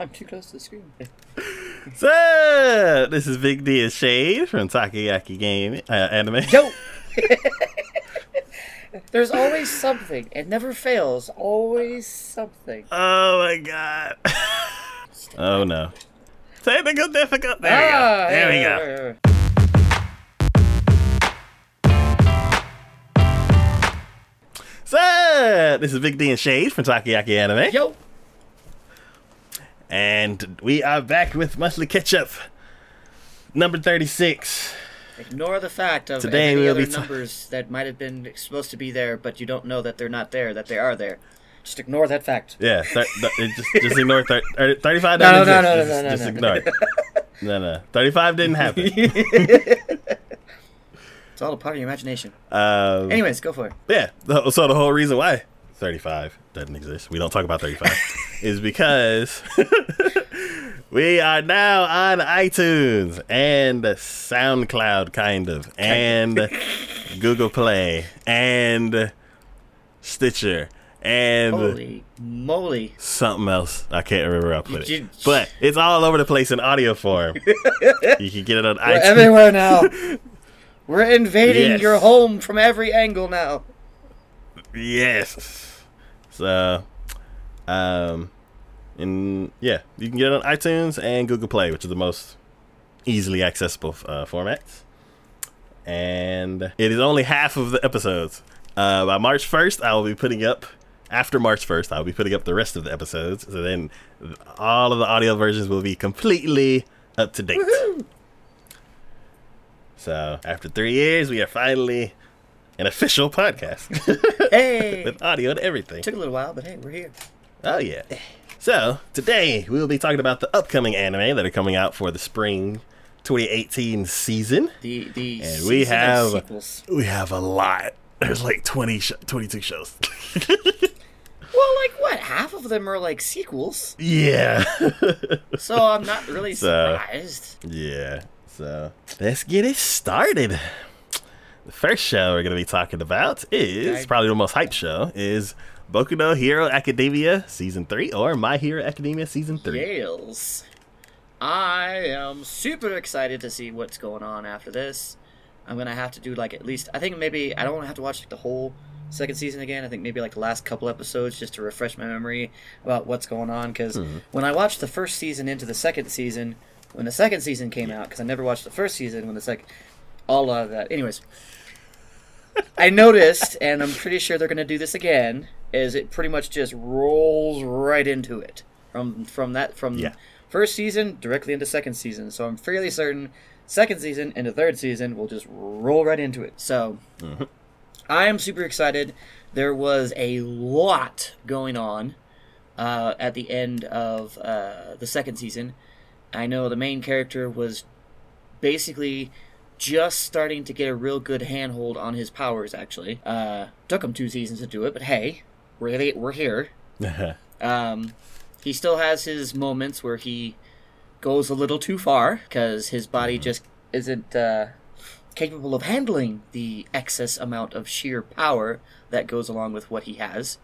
I'm too close to the screen. So, this is Big D and Shade from Takoyaki Game uh, Anime. Yo! There's always something. It never fails. Always something. Oh my god. oh no. Technical difficult. There Ah, we go. There we go. yeah, yeah. So, this is Big D and Shade from Takoyaki Anime. Yo! And we are back with Monthly Ketchup, number 36. Ignore the fact of Today any we'll other numbers that might have been supposed to be there, but you don't know that they're not there, that they are there. Just ignore that fact. Yeah, thir- th- just, just ignore thir- er, 35 No, no, no, no, just, no, just no, no. ignore it. No, no. 35 didn't happen. It's all a part of your imagination. Um, Anyways, go for it. Yeah. So the whole reason why 35 doesn't exist, we don't talk about 35, is because we are now on iTunes and SoundCloud, kind of, and Google Play and Stitcher and Holy moly. something else. I can't remember to put it. But it's all over the place in audio form. you can get it on We're iTunes. everywhere now. We're invading Yes. your home from every angle now. Yes. So, um, and yeah, you can get it on iTunes and Google Play, which is the most easily accessible uh, formats. And it is only half of the episodes. Uh, by March 1st, I will be putting up. After March 1st, I'll be putting up the rest of the episodes. So then all of the audio versions will be completely up to date. So after three years, we are finally an official podcast. Hey! with audio and everything. Took a little while, but hey, we're here. Oh yeah. So today we will be talking about the upcoming anime that are coming out for the spring 2018 season. The the And we have- sequels. We have a lot. There's like 20, sh- 22 shows. Well, like what? Half of them are like sequels, yeah. so I'm not really So- surprised. yeah. So let's get it started. The first show we're going to be talking about is probably the most hyped show is Boku no Hero Academia season 3 or My Hero Academia season 3. Yales. I am super excited to see what's going on after this. I'm gonna have to do like at least I think maybe I don't wanna have to watch like, the whole second season again. I think maybe like the last couple episodes just to refresh my memory about what's going on. Because hmm. when I watched the first season into the second season, when the second season came out, because I never watched the first season when the second, all of that. Anyways, I noticed, and I'm pretty sure they're gonna do this again. Is it pretty much just rolls right into it from from that from Yeah. first season directly into second season. So I'm fairly certain second season into third season will just roll right into it. So I am super excited. There was a lot going on uh, at the end of uh, the second season. I know the main character was basically just starting to get a real good handhold on his powers. Actually, uh, took him two seasons to do it, but hey, we're we're here. Um, he still has his moments where he goes a little too far because his body just isn't uh, capable of handling the excess amount of sheer power that goes along with what he has.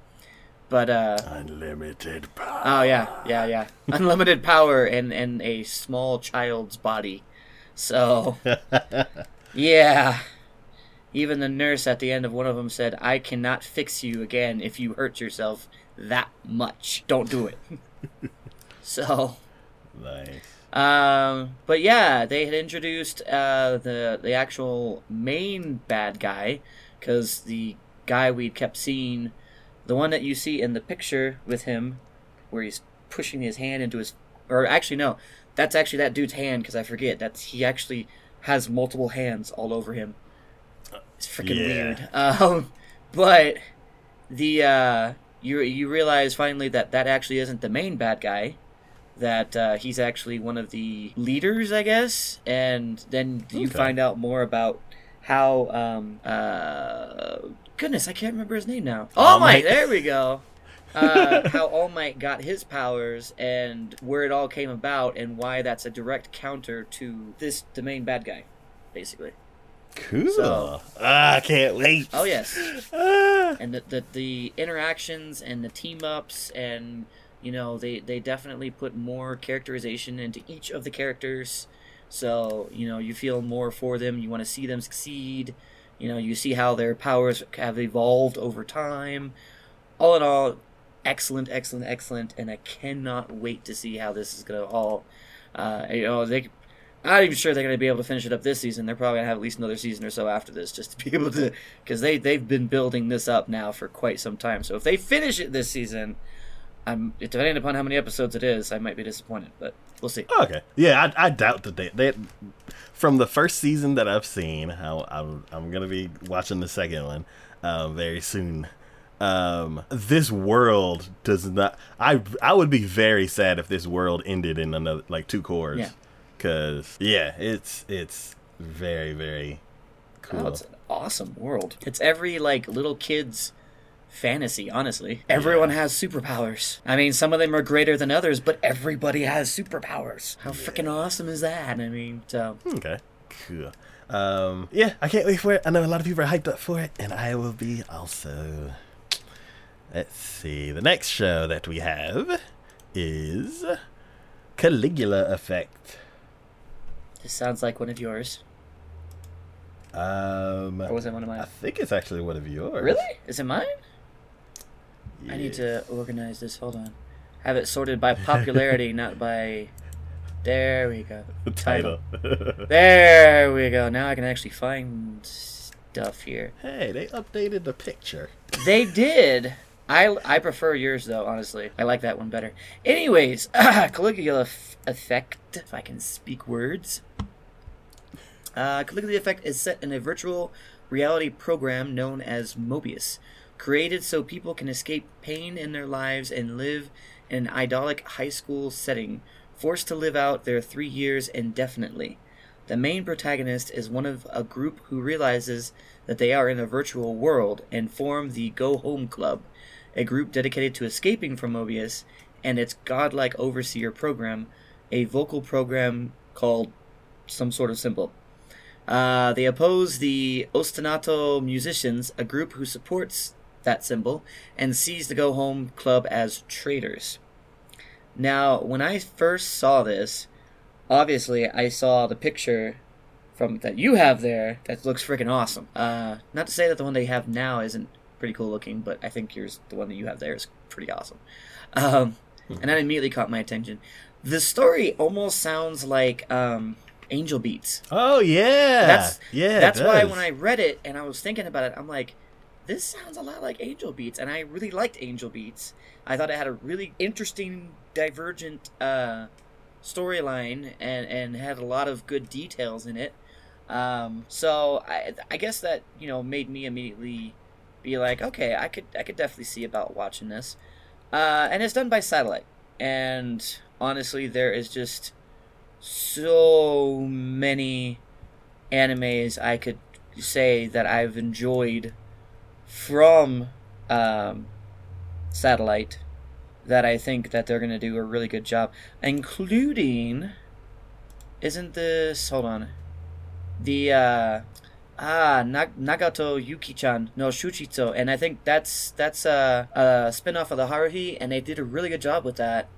But uh, Unlimited power. oh yeah, yeah, yeah, unlimited power and and a small child's body. So yeah. Even the nurse at the end of one of them said, "I cannot fix you again if you hurt yourself that much. Don't do it." so, nice. um, but yeah, they had introduced uh, the the actual main bad guy because the guy we'd kept seeing, the one that you see in the picture with him, where he's pushing his hand into his, or actually no, that's actually that dude's hand because I forget that's he actually has multiple hands all over him. It's freaking Yeah. weird. Um, but the uh, you you realize finally that that actually isn't the main bad guy that uh, he's actually one of the leaders, I guess. And then you Okay. find out more about how. Um, uh, goodness, I can't remember his name now. Oh, All Might. Might. There we go. Uh, how All Might got his powers and where it all came about and why that's a direct counter to this the main bad guy, basically. Cool. So- ah, I can't wait. Oh yes. Ah. and the, the the interactions and the team ups and You know, they they definitely put more characterization into each of the characters. So, you know, you feel more for them, you want to see them succeed. You know, you see how their powers have evolved over time. All in all, excellent, excellent, excellent, and I cannot wait to see how this is going to all. Uh, you know, they. I'm not even sure they're going to be able to finish it up this season. They're probably going to have at least another season or so after this, just to be able to, because they they've been building this up now for quite some time. So if they finish it this season, I'm depending upon how many episodes it is, I might be disappointed, but we'll see. Okay, yeah, I, I doubt that they, they from the first season that I've seen. How I'm I'm gonna be watching the second one um, very soon um this world does not i i would be very sad if this world ended in another like two cores Yeah. because yeah it's it's very very cool Oh, it's an awesome world. It's every like little kid's fantasy, honestly. Everyone has superpowers. I mean, some of them are greater than others, but everybody has superpowers. How freaking awesome is that? I mean, so okay cool um yeah i can't wait for it i know a lot of people are hyped up for it and i will be also let's see the next show that we have is caligula effect this sounds like one of yours. um Or was it one of mine? i think it's actually one of yours Really? Is it mine? I need to organize this. Hold on. Have it sorted by popularity, not by. There we go. the title. There we go. Now I can actually find stuff here. hey, they updated the picture. They did. I, I prefer yours though, honestly. I like that one better. Anyways, Caligula f- effect. If I can speak words. Uh, Caligula effect is set in a virtual reality program known as Mobius, created so people can escape pain in their lives and live in an idyllic high school setting, forced to live out their three years indefinitely. The main protagonist is one of a group who realizes that they are in a virtual world and form the Go Home Club, a group dedicated to escaping from Mobius and its godlike overseer program, a vocal program called some sort of symbol. Uh, they oppose the Ostinato musicians, a group who supports that symbol, and sees the Go Home Club as traitors. Now, when I first saw this, obviously I saw the picture from that you have there that looks freaking awesome. Uh, not to say that the one they have now isn't pretty cool looking, but I think yours, the one that you have there, is pretty awesome. Um, and that immediately caught my attention. The story almost sounds like um, Angel Beats. Oh yeah, That's yeah. That's why when I read it and I was thinking about it, I'm like, this sounds a lot like Angel Beats, and I really liked Angel Beats. I thought it had a really interesting, divergent uh, storyline and and had a lot of good details in it. Um, so I I guess that you know made me immediately be like, okay, I could I could definitely see about watching this. Uh, and it's done by Satelight, and honestly, there is just so many animes I could say that I've enjoyed from um, Satelight that I think that they're gonna do a really good job, including. Isn't this hold on? The uh, ah Nag- Nagato Yuki-chan no Shoushitsu, and I think that's that's a, a spin-off of the Haruhi, and they did a really good job with that.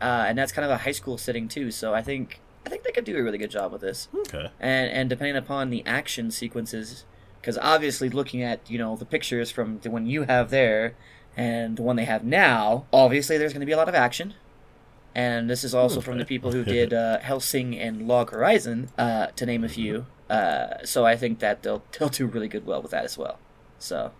Uh, and that's kind of a high school setting too, so I think I think they could do a really good job with this Okay. and and depending upon the action sequences because obviously looking at you know the pictures from the one you have there and the one they have now obviously there's going to be a lot of action and this is also from the people who did uh, Hellsing and Log Horizon, uh, to name a few. Uh, so I think that they'll they'll do really good well with that as well. So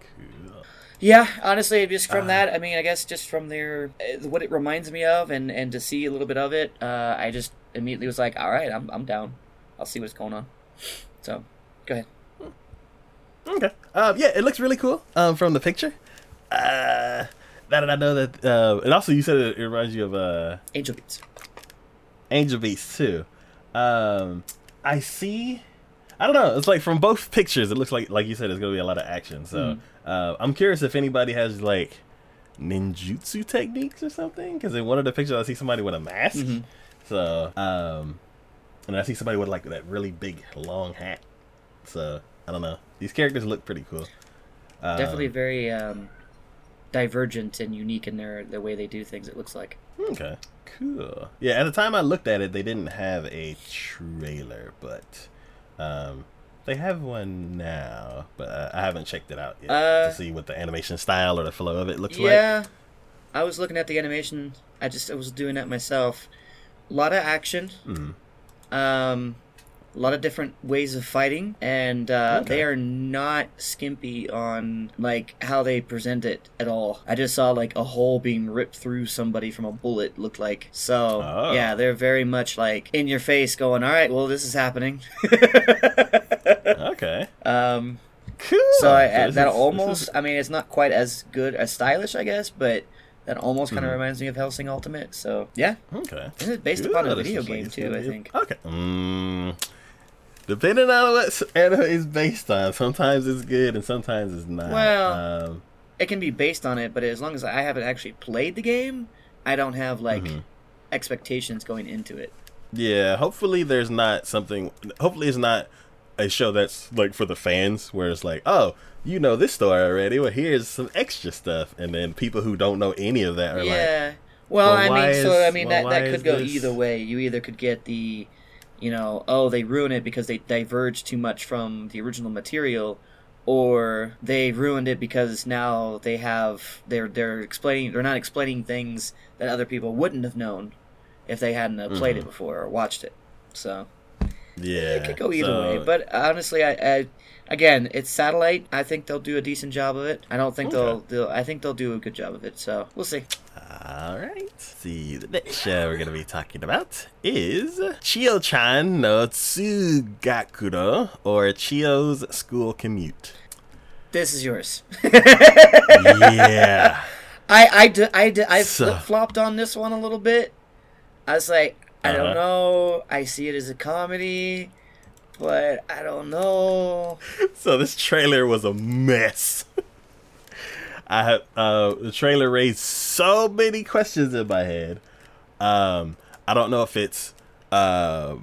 Cool. yeah, honestly, just from that, I mean, I guess just from their uh, what it reminds me of, and and to see a little bit of it, uh, I just immediately was like, all right, I'm I'm down. I'll see what's going on. So, go ahead. Okay. Um, yeah, it looks really cool. Um, from the picture. Uh, now that I know that, uh, and also you said it, it reminds you of uh, Angel Beats. Angel Beats too. Um, I see. I don't know. It's like from both pictures, it looks like, like you said, it's gonna be a lot of action. So uh, I'm curious if anybody has like ninjutsu techniques or something. Because in one of the pictures, I see somebody with a mask. Mhm. So, um, and I see somebody with like that really big long hat. So I don't know. These characters look pretty cool. Um, Definitely very um, divergent and unique in their the way they do things. It looks like. Okay, cool. Yeah, at the time I looked at it, they didn't have a trailer, but um, they have one now. But uh, I haven't checked it out yet Uh, to see what the animation style or the flow of it looks like. Yeah, I was looking at the animation. I just I was doing that myself. A lot of action. Mhm. Um, a lot of different ways of fighting, and uh, Okay. they are not skimpy on like how they present it at all. I just saw like a hole being ripped through somebody from a bullet. Looked like so. Oh. Yeah, they're very much like in your face, going, "All right, well, this is happening." Okay, um, cool. so I, this that is- this almost, is- I mean, it's not quite as good as stylish, I guess, but that almost kind of Mhm. reminds me of Hellsing Ultimate. So yeah, okay. and it's based upon a video is game too. gonna I think. Okay. Mm, depending on what anime is based on, sometimes it's good and sometimes it's not. Well, um, It can be based on it, but as long as I haven't actually played the game, I don't have like Mhm. expectations going into it. yeah. Hopefully, there's not something. Hopefully, it's not a show that's like for the fans, where it's like, oh, you know this story already. Well, here's some extra stuff, and then people who don't know any of that are like, yeah. Well, well, I mean, so I mean well, that that could go this- either way. You either could get the, you know, oh they ruin it because they diverge too much from the original material, or they ruined it because now they have they're they're explaining they're not explaining things that other people wouldn't have known if they hadn't played it Mhm. before or watched it. So yeah, it could go either so- way. But honestly, I, I again, it's Satelight. I think they'll do a decent job of it. I don't think they'll, they'll. I think they'll do a good job of it. So we'll see. All right. See, the next show we're gonna be talking about is Chio-chan no Tsugakuro, or Chio's School Commute. This is yours. yeah. I I d- I d- I So- flip flopped on this one a little bit. I was like, I Uh-huh. don't know. I see it as a comedy, but I don't know. So this trailer was a mess. I have uh, the trailer raised so many questions in my head. Um, I don't know if it's uh,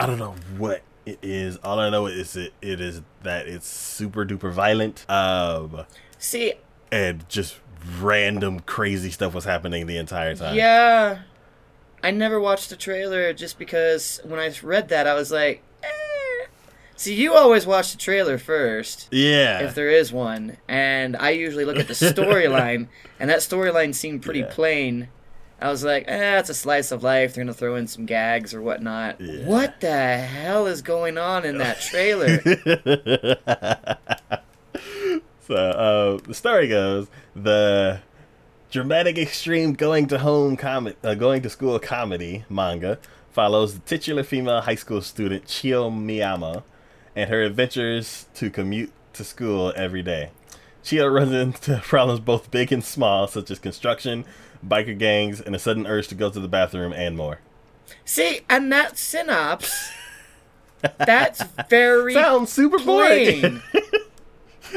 I don't know what it is. All I know is it it is that it's super duper violent. Um, See, and just random crazy stuff was happening the entire time. yeah, I never watched the trailer just because when I read that, I was like. See, you always watch the trailer first. Yeah. if there is one. And I usually look at the storyline, and that storyline seemed pretty Yeah. plain. I was like, eh, it's a slice of life. They're gonna throw in some gags or whatnot. Yeah. What the hell is going on in that trailer? so uh, the story goes the dramatic extreme going to home comedy uh, going to school comedy manga follows the titular female high school student chio miyamo and her adventures to commute to school every day. Chio runs into problems both big and small such as construction biker gangs and a sudden urge to go to the bathroom and more. See, and that synopsis, that's very sounds super boring. plain.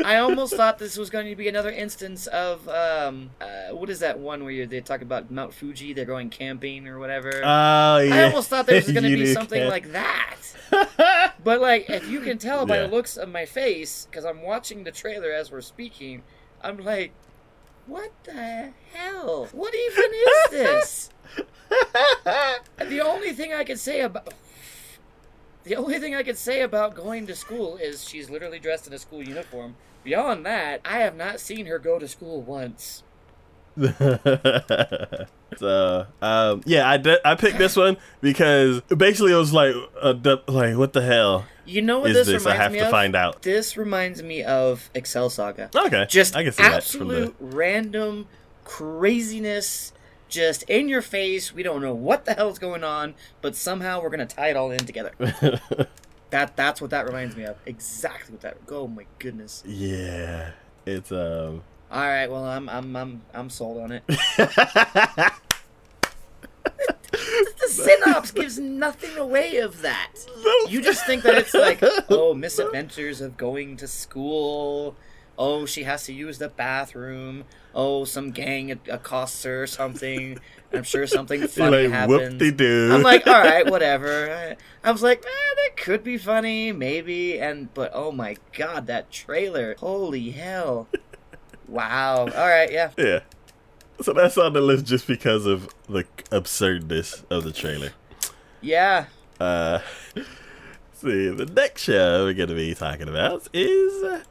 I almost thought this was going to be another instance of um, uh, what is that one where you, they talk about Mount Fuji? They're going camping or whatever. Oh yeah. I almost thought there was going to be something care. like that. But like, if you can tell by Yeah. the looks of my face, because I'm watching the trailer as we're speaking, I'm like, what the hell? What even is this? the only thing I can say about the only thing I can say about going to school is she's literally dressed in a school uniform. Beyond that, I have not seen her go to school once. so um, yeah, I did, I picked this one because basically it was like a, du- like what the hell You know what is this, this? I reminds have me to of? find out. This reminds me of Excel Saga. Okay, Just I can see that from the absolute random craziness, just in your face. We don't know what the hell's going on, but somehow we're gonna tie it all in together. That that's what that reminds me of. Exactly what that. Oh my goodness. yeah. It's um. All right, well I'm I'm I'm I'm sold on it. the synopsis gives nothing away of that. You just think that it's like, oh, misadventures of going to school. Oh, she has to use the bathroom. Oh, some gang accosts her or something. I'm sure something funny like happens. whoop-de-doo. I'm like, all right, whatever. I, I was like, eh, that could be funny, maybe. And but oh my god, that trailer! Holy hell! Wow. All right. Yeah. Yeah. So that's on the list just because of the absurdness of the trailer. Yeah. Uh, see, the next show we're going to be talking about is uh,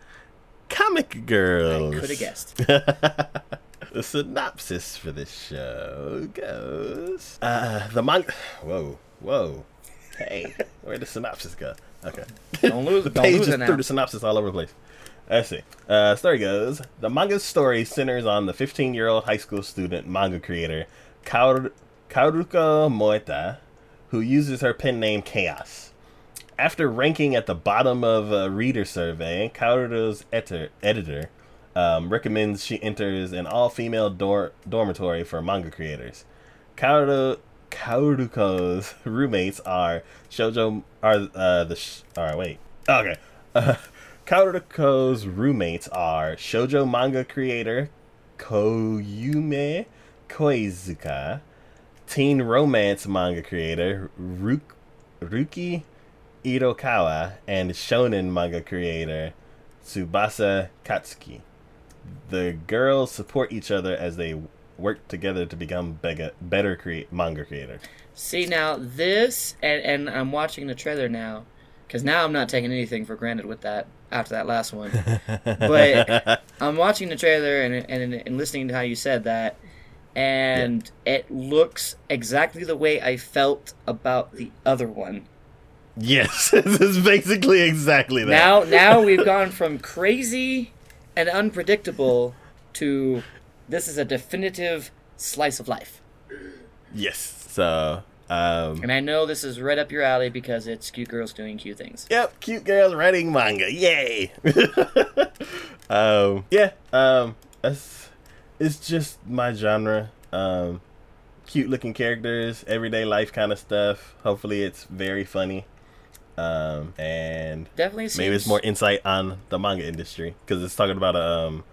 Comic Girls. I Could have guessed. the synopsis for this show goes uh, the manga. Whoa, whoa. Hey, where'd the synopsis go? Okay. Don't lose. the don't page lose just it now. the synopsis all over the place. Let's see. Uh, story goes: The manga's story centers on the 15-year-old high school student manga creator Kaoru- Kaoruko Moeta, who uses her pen name Chaos. After ranking at the bottom of a reader survey, etter- editor um, recommends she enters an all-female dor- dormitory for manga creators. Kaoru Kaoruko's roommates are Shoujo are uh the sh- wait okay uh, roommates are shoujo manga creator Koyume Koizuka, teen romance manga creator Ruk- Ruki Irokawa, and shonen manga creator Tsubasa Katsuki. The girls support each other as they work together to become bega- better manga creators. See now this, and and I'm watching the trailer now, because now I'm not taking anything for granted with that after that last one. but I'm watching the trailer and and and listening to how you said that, and it looks exactly the way I felt about the other one. Yes, this is basically exactly that. Now now we've gone from crazy and unpredictable to this is a definitive slice of life. yes. So, um, And I know this is right up your alley because it's cute girls doing cute things. Yep, cute girls writing manga. Yay! um, yeah, um, that's it's just my genre. Um, cute looking characters, everyday life kind of stuff. Hopefully, it's very funny. Um, and Definitely seems maybe it's more insight on the manga industry because it's talking about um,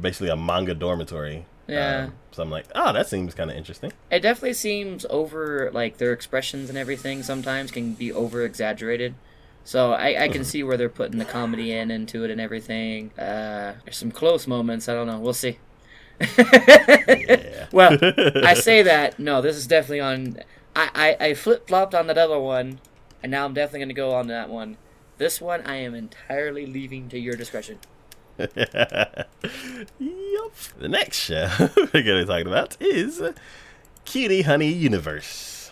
basically a manga dormitory. Yeah. Um, so I'm like, oh, that seems kind of interesting. It definitely seems over like their expressions and everything sometimes can be over exaggerated. So I, I can see where they're putting the comedy in into it and everything. Uh, there's some close moments. I don't know. We'll see. Yeah. Well, I say that. No, this is definitely on. I, I, I flip flopped on that other one, and now I'm definitely going to go on to that one. This one I am entirely leaving to your discretion. yep. The next show we're going to be talking about is Cutie Honey Universe.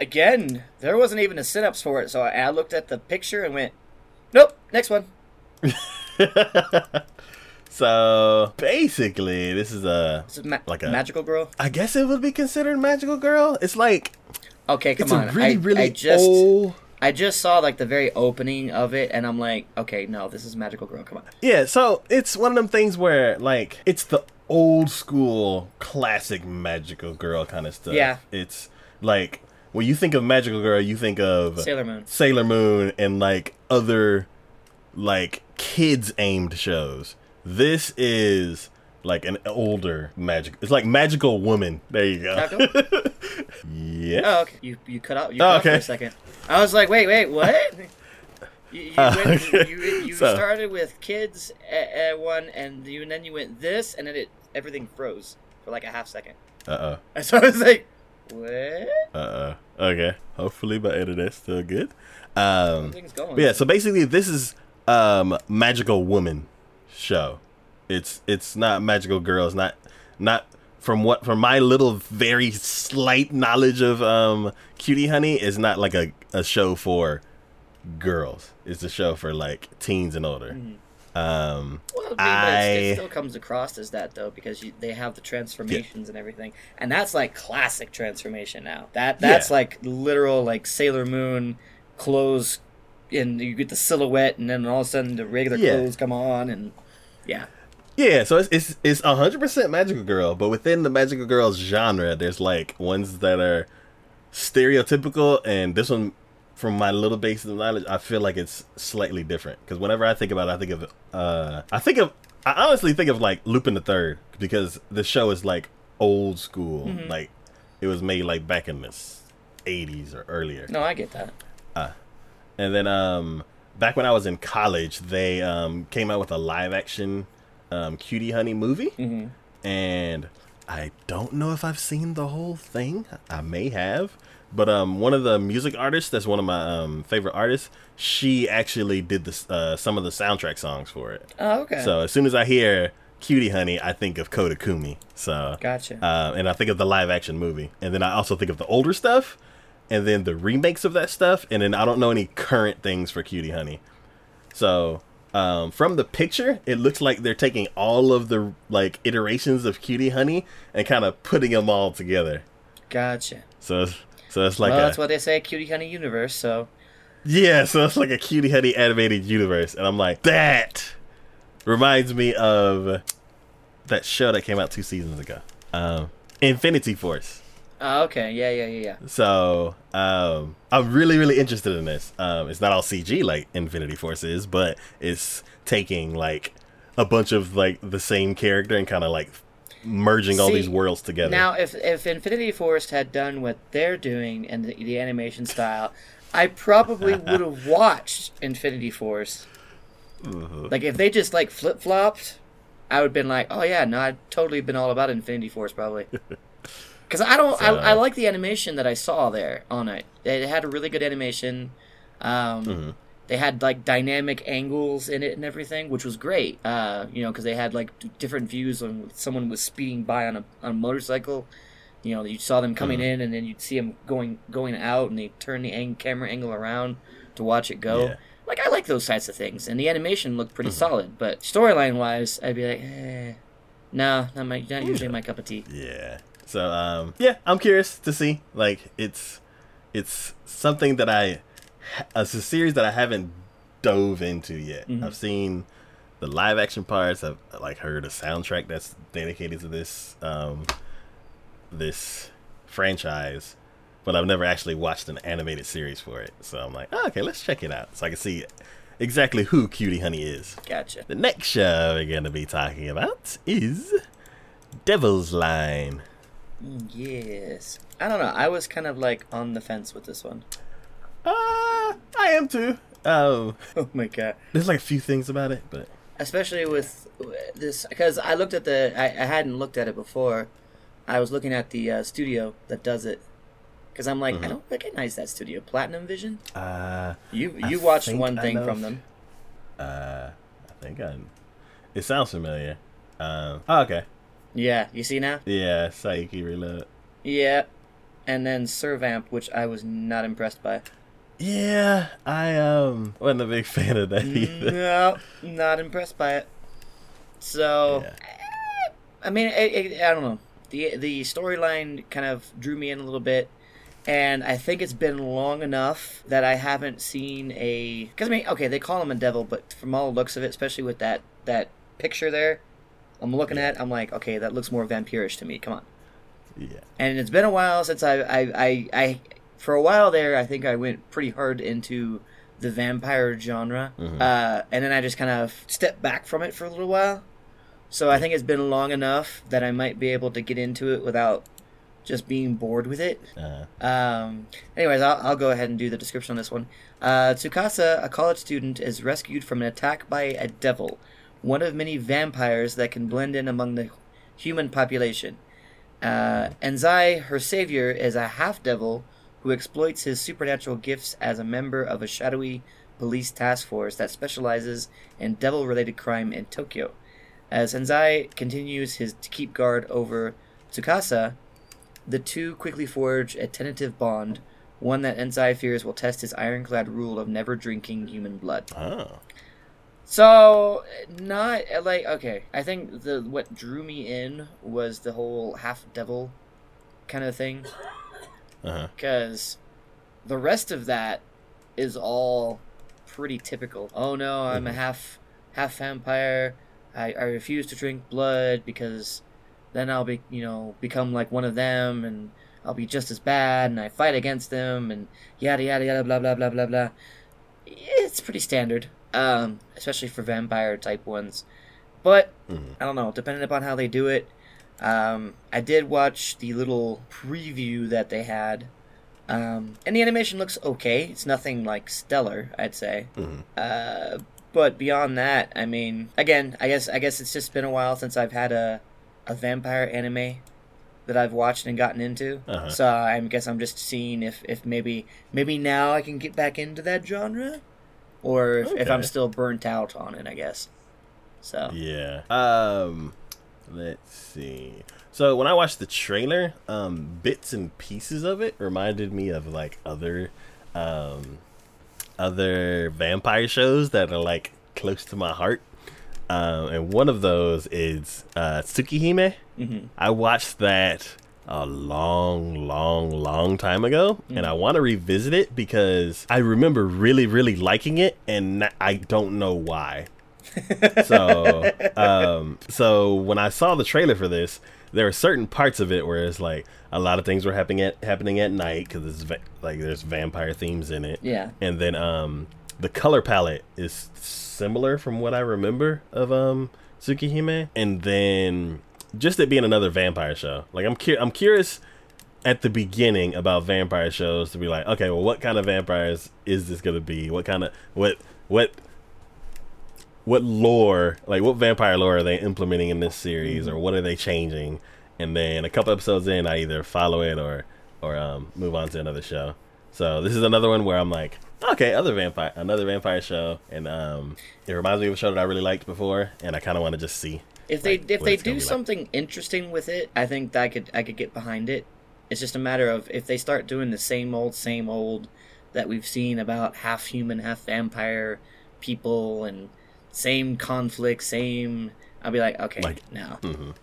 Again, there wasn't even a synapse for it, so I looked at the picture and went, "Nope, next one." so basically, this is a. This is ma- Like a- magical girl. I guess it would be considered magical girl. It's like Okay, come it's on. a really, I, really I just old. I just saw like the very opening of it, and I'm like, okay, no, this is magical girl. Come on. Yeah, so it's one of them things where like it's the old school classic magical girl kind of stuff. Yeah. It's like when you think of magical girl, you think of Sailor Moon. Sailor Moon and like other like kids aimed shows. This is like an older magic. It's like magical woman. There you go. Yeah. Oh, okay. You you cut out. You Oh, cut for okay. a second. I was like, wait, wait, what? You, you, Oh, went, okay. you, you So- started with kids at, at one, and you and then you went this, and then it everything froze for like a half second. Uh oh. And so I was like, what? Uh oh. Okay. Hopefully my internet's still good. Um. Yeah, so basically this is um magical woman show. It's it's not magical girls, not not from what from my little very slight knowledge of um Cutie Honey is not like a, a show for girls. It's a show for like teens and older. Um Well, I mean, but it still comes across as that though, because you, they have the transformations and everything, and that's like classic transformation now. That that's Yeah. like literal like Sailor Moon clothes, and you get the silhouette, and then all of a sudden the regular Yeah. clothes come on, and yeah, Yeah, so it's it's it's hundred percent magical girl, but within the magical girls genre, there's like ones that are stereotypical, and this one, from my little base of knowledge, I feel like it's slightly different. Because whenever I think about it, I think of uh, I think of I honestly think of like Lupin the Third because the show is like old school, like it was made like back in the '80s or earlier. no, I get that. And then um back when I was in college, they um, came out with a live action um, Cutie Honey movie, Mhm. and I don't know if I've seen the whole thing. I may have, but um, one of the music artists that's one of my um, favorite artists. She actually did this uh, some of the soundtrack songs for it. Oh, okay. So as soon as I hear Cutie Honey, I think of Koda Kumi. So Gotcha. uh, and I think of the live action movie, and then I also think of the older stuff, and then the remakes of that stuff, and then I don't know any current things for Cutie Honey. So um, from the picture, it looks like they're taking all of the like iterations of Cutie Honey and kind of putting them all together. gotcha. So it's, so it's like well, a that's what they say, cutie honey universe. So yeah, so it's like a Cutie Honey animated universe, and I'm like that reminds me of that show that came out two seasons ago, um, Infinity Force. Oh, okay. Yeah, yeah, yeah, yeah. So um, I'm really, really interested in this. Um, it's not all CG like Infinity Force is, but it's taking like a bunch of like the same character and kind of like merging all these worlds together. Now, if if Infinity Force had done what they're doing and the, the animation style, I probably would have watched Infinity Force. Uh-huh. Like if they just like flip flopped, I would have been like, oh yeah, no, I'd totally been all about Infinity Force probably. Because I don't, So- I, I like the animation that I saw there on it. It had a really good animation. Um, Mhm. They had like dynamic angles in it and everything, which was great. Uh, you know, because they had like d- different views when someone was speeding by on a on a motorcycle. You know, you saw them coming Mhm. in, and then you'd see them going going out, and they turn the ang- camera angle around to watch it go. Yeah. Like I like those types of things, and the animation looked Mm-hmm. pretty solid. But storyline wise, I'd be like, eh, no, not my not usually my cup of tea. Yeah. So um, yeah, I'm curious to see. Like it's it's something that I it's a series that I haven't dove into yet. Mhm. I've seen the live action parts. I've like heard a soundtrack that's dedicated to this um, this franchise, but I've never actually watched an animated series for it. So I'm like, oh, okay, let's check it out so I can see exactly who Cutie Honey is. Gotcha. The next show we're going to be talking about is Devil's Line. Yes. I don't know. I was kind of like on the fence with this one. Uh, I am too. Oh. Oh my god. there's like a few things about it, but especially with this because I looked at the I, I hadn't looked at it before. I was looking at the uh, studio that does it because I'm like I Mhm. don't recognize that studio. Platinum Vision. uh, You I you watched one I thing from them. uh, I think I. It sounds familiar. Um, oh, okay. Yeah, you see now. Yeah, Saiyuki Reload. Yeah, and then Servamp, which I was not impressed by. Yeah, I um wasn't a big fan of that either. no, not impressed by it. So, Yeah. I mean, it, it, I don't know. the The storyline kind of drew me in a little bit, and I think it's been long enough that I haven't seen a. Because I mean, okay, they call him a devil, but from all the looks of it, especially with that that picture there, I'm looking at, I'm like, okay, that looks more vampirish to me. Come on. Yeah. and it's been a while since I, I, I, I, for a while there, I think I went pretty hard into the vampire genre, Mhm. uh, and then I just kind of stepped back from it for a little while. So I think it's been long enough that I might be able to get into it without just being bored with it. Uh, Um, anyways, I'll, I'll go ahead and do the description on this one. Uh, Tsukasa, a college student, is rescued from an attack by a devil, one of many vampires that can blend in among the human population. Uh, Anzai, her savior, is a half devil who exploits his supernatural gifts as a member of a shadowy police task force that specializes in devil related crime in Tokyo. As Anzai continues his to keep guard over Tsukasa, the two quickly forge a tentative bond, one that Anzai fears will test his ironclad rule of never drinking human blood. oh. So, not like okay. I think the what drew me in was the whole half devil kind of thing, Uh-huh. because the rest of that is all pretty typical. Oh no, I'm a Mhm. half half vampire. I, I refuse to drink blood because then I'll be you know become like one of them and I'll be just as bad and I fight against them and yada yada yada blah blah blah blah blah. It's pretty standard, um, especially for vampire type ones. But Mhm. I don't know, depending upon how they do it. Um, I did watch the little preview that they had Um, and the animation looks okay. It's nothing like stellar, I'd say. Mhm. Uh, but beyond that, I mean, again, I guess I guess it's just been a while since I've had a a vampire anime that I've watched and gotten into. Uh-huh. So I guess I'm just seeing if, if maybe maybe now I can get back into that genre, or if, if I'm still burnt out on it. I guess. So Yeah. Um, let's see. So when I watched the trailer, um, bits and pieces of it reminded me of like other, um, other vampire shows that are like close to my heart. Um, and one of those is uh, Tsukihime. mhm. I watched that a long, long, long time ago, and I want to revisit it because I remember really, really liking it, and I don't know why. so, um, so when I saw the trailer for this, there were certain parts of it where it's like a lot of things were happening at happening at night because it's va- like there's vampire themes in it, yeah, and then um, the color palette is similar from what I remember of um Tsukihime, and then just it being another vampire show. Like I'm cu- I'm curious at the beginning about vampire shows to be like, okay, well, what kind of vampires is this gonna be? What kind of what what what lore, like what vampire lore are they implementing in this series, or what are they changing? And then a couple episodes in, I either follow it or or um, move on to another show. So this is another one where I'm like, okay, other vampire, another vampire show, and um, it reminds me of a show that I really liked before, and I kind of want to just see. If they like, if they do be like. something interesting with it, I think that I could I could get behind it. It's just a matter of if they start doing the same old same old that we've seen about half human half vampire people and same conflict, same. I'll be like, okay, Like- no. Mhm.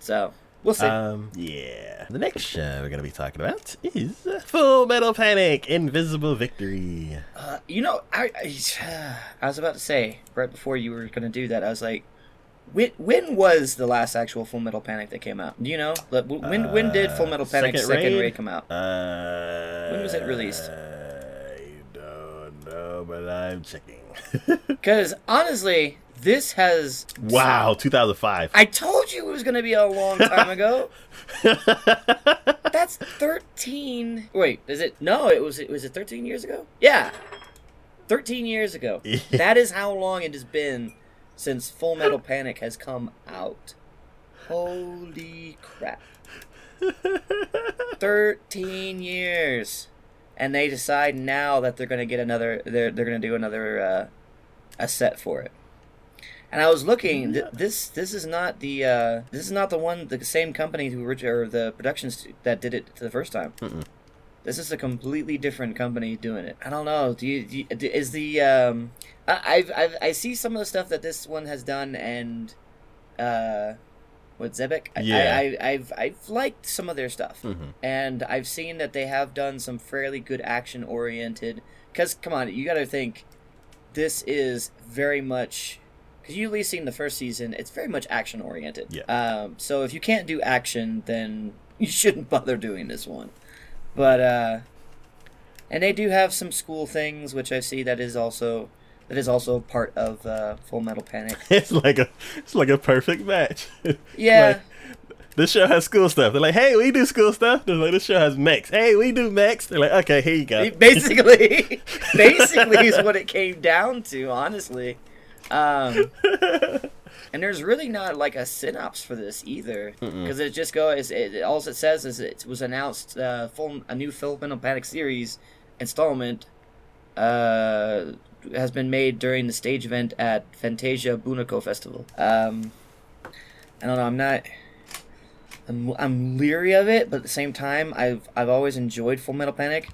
So we'll see. Um, yeah. The next show we're gonna be talking about is Full Metal Panic: Invisible Victory. Uh, you know, I, I I was about to say right before you were gonna do that, I was like, when when was the last actual Full Metal Panic that came out? Do you know? Like, w- when when did Full Metal Panic Second Second, Raid? Raid come out? Uh, When was it released? I don't know, but I'm checking. Because honestly, this has. wow, 2005. I told you it was gonna be a long time ago. That's thirteen. Wait, is it? No, it was. It was it thirteen years ago? Yeah, thirteen years ago. Yeah. That is how long it has been since Full Metal Panic has come out. Holy crap! Thirteen years, and they decide now that they're gonna get another. They're they're gonna do another uh, a set for it. And I was looking. Th- this this is not the uh, this is not the one the same company who or the productions that did it the first time. Mm-mm. This is a completely different company doing it. I don't know. Do you, do you is the um I I've, I've I see some of the stuff that this one has done and uh what Xebec? I- Yeah. I, I I've I've liked some of their stuff. Mhm. And I've seen that they have done some fairly good action oriented cuz come on, you got to think this is very much because you at least seen the first season, it's very much action oriented. Yeah. Um, so if you can't do action, then you shouldn't bother doing this one. But uh, and they do have some school things, which I see that is also that is also part of uh, Full Metal Panic. It's like a it's like a perfect match. Yeah. this show has school stuff. They're like, hey, we do school stuff. They're like, this show has mechs. Hey, we do mechs. They're like, okay, here you go. basically, basically is what it came down to, honestly. Um, and there's really not like a synopsis for this either, because it just goes. It, all it says is it was announced uh, full a new Full Metal Panic series installment uh, has been made during the stage event at Fantasia Bunko Festival. Um, I don't know. I'm not. I'm, I'm leery of it, but at the same time, I've I've always enjoyed Full Metal Panic.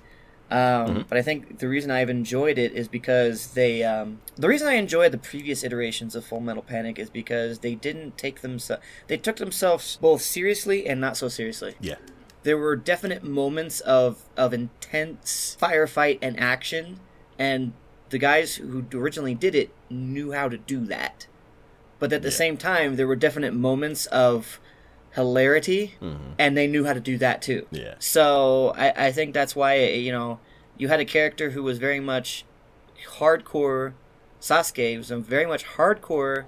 Um, But I think the reason I've enjoyed it is because they. Um, the reason I enjoyed the previous iterations of Full Metal Panic is because they didn't take themselves. They took themselves both seriously and not so seriously. Yeah. There were definite moments of of intense firefight and action, and the guys who originally did it knew how to do that. But at the Yeah. same time, there were definite moments of hilarity, Mhm. and they knew how to do that too. Yeah. So I, I think that's why you know you had a character who was very much hardcore. Sousuke was a very much hardcore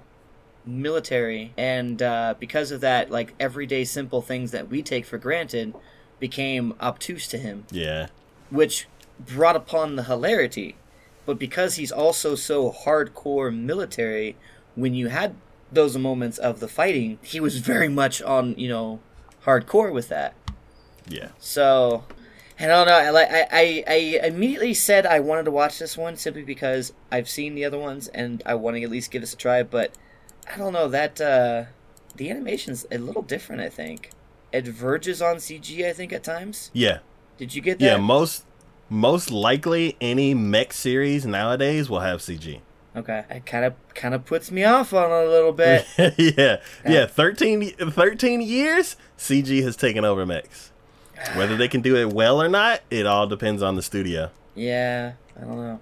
military, and uh, because of that, like everyday simple things that we take for granted became obtuse to him, Yeah. which brought upon the hilarity. But because he's also so hardcore military, when you had those moments of the fighting, he was very much on, you know, hardcore with that. Yeah. So, I don't know. Like I, I, I immediately said I wanted to watch this one simply because I've seen the other ones and I want to at least give this a try. But I don't know that uh, the animation's a little different. I think it verges on CG. I think at times. Yeah. Did you get that? Yeah. Most most likely any mech series nowadays will have CG. Okay. It kind of kind of puts me off on it a little bit. yeah. Yeah. 13, 13 years, CG has taken over mechs. Whether they can do it well or not, it all depends on the studio. yeah. I don't know.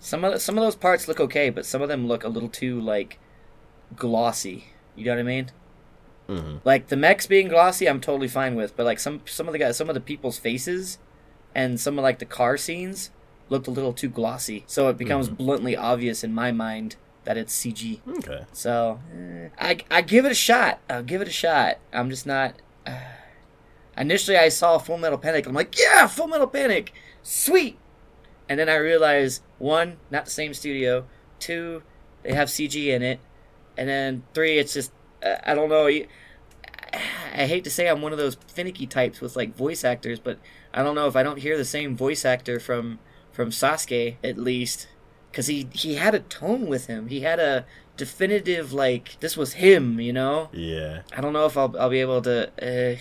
Some of the, some of those parts look okay, but some of them look a little too like glossy. You know what I mean? hmm Like the mechs being glossy, I'm totally fine with, but like some some of the guys, some of the people's faces, and some of like the car scenes looked a little too glossy. So it becomes bluntly obvious in my mind that it's CG. Okay. So eh, I I give it a shot. I'll give it a shot. I'm just not. Uh, initially, I saw Full Metal Panic. I'm like, yeah, Full Metal Panic, sweet. And then I realized one, not the same studio. Two, they have CG in it. And then three, it's just uh, I don't know. I hate to say I'm one of those finicky types with like voice actors, but I don't know if I don't hear the same voice actor from from Sousuke at least, because he he had a tone with him. He had a definitive like this was him, you know. Yeah. I don't know if I'll I'll be able to. Uh,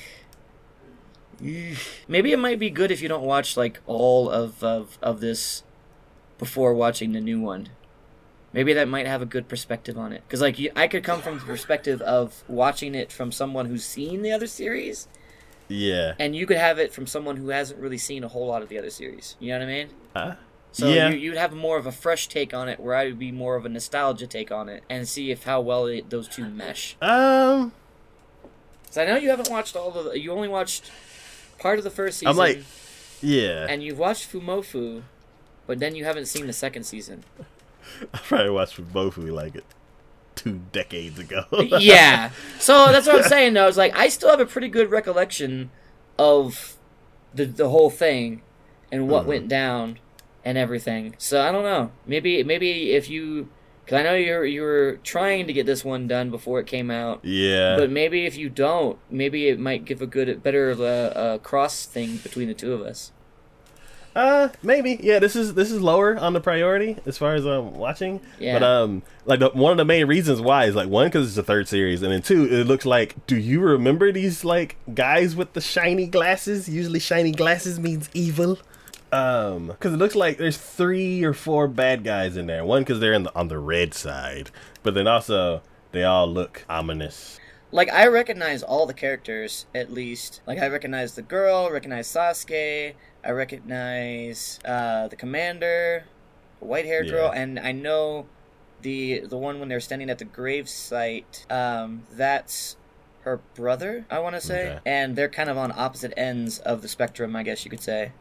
maybe it might be good if you don't watch like all of of of this before watching the new one. Maybe that might have a good perspective on it. Because like I could come from the perspective of watching it from someone who's seen the other series, Yeah. and you could have it from someone who hasn't really seen a whole lot of the other series. You know what I mean? Uh, So yeah. you, you'd have more of a fresh take on it, where I would be more of a nostalgia take on it, and see if how well it, those two mesh. um. So I know you haven't watched all the. You only watched part of the first season, I'm like, yeah. and you've watched Fumoffu, but then you haven't seen the second season. I probably watched Bofu like it two decades ago. yeah. So that's what I'm saying. though. It's like I still have a pretty good recollection of the the whole thing and what Mhm. went down and everything. So I don't know. Maybe maybe if you, because I know you're you were trying to get this one done before it came out. yeah. But maybe if you don't, maybe it might give a good, better uh, uh, cross thing between the two of us. Uh, maybe. Yeah, this is this is lower on the priority as far as um watching. Yeah. But um, like the, one of the main reasons why is like one because it's the third series, and then two, it looks like. Do you remember these like guys with the shiny glasses? Usually, shiny glasses means evil. Um, because it looks like there's three or four bad guys in there. One because they're in the, on the red side, but then also they all look ominous. Like I recognize all the characters at least. Like I recognize the girl, recognize Sousuke, I recognize uh, the commander, the white-haired girl, and I know the the one when they're standing at the grave site. Um, that's her brother, I want to say, Okay. and they're kind of on opposite ends of the spectrum, I guess you could say.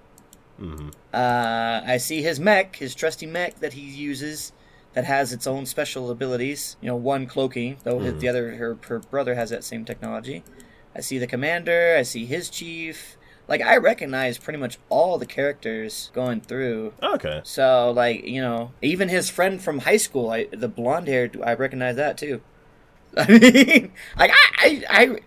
Hmm Uh, I see his mech, his trusty mech that he uses, that has its own special abilities. You know, one cloaking, though his Mhm. the other her her brother has that same technology. I see the commander. I see his chief. Like I recognize pretty much all the characters going through. Okay. So like you know, even his friend from high school, I, the blonde hair, I recognize that too. I mean, like I, I, I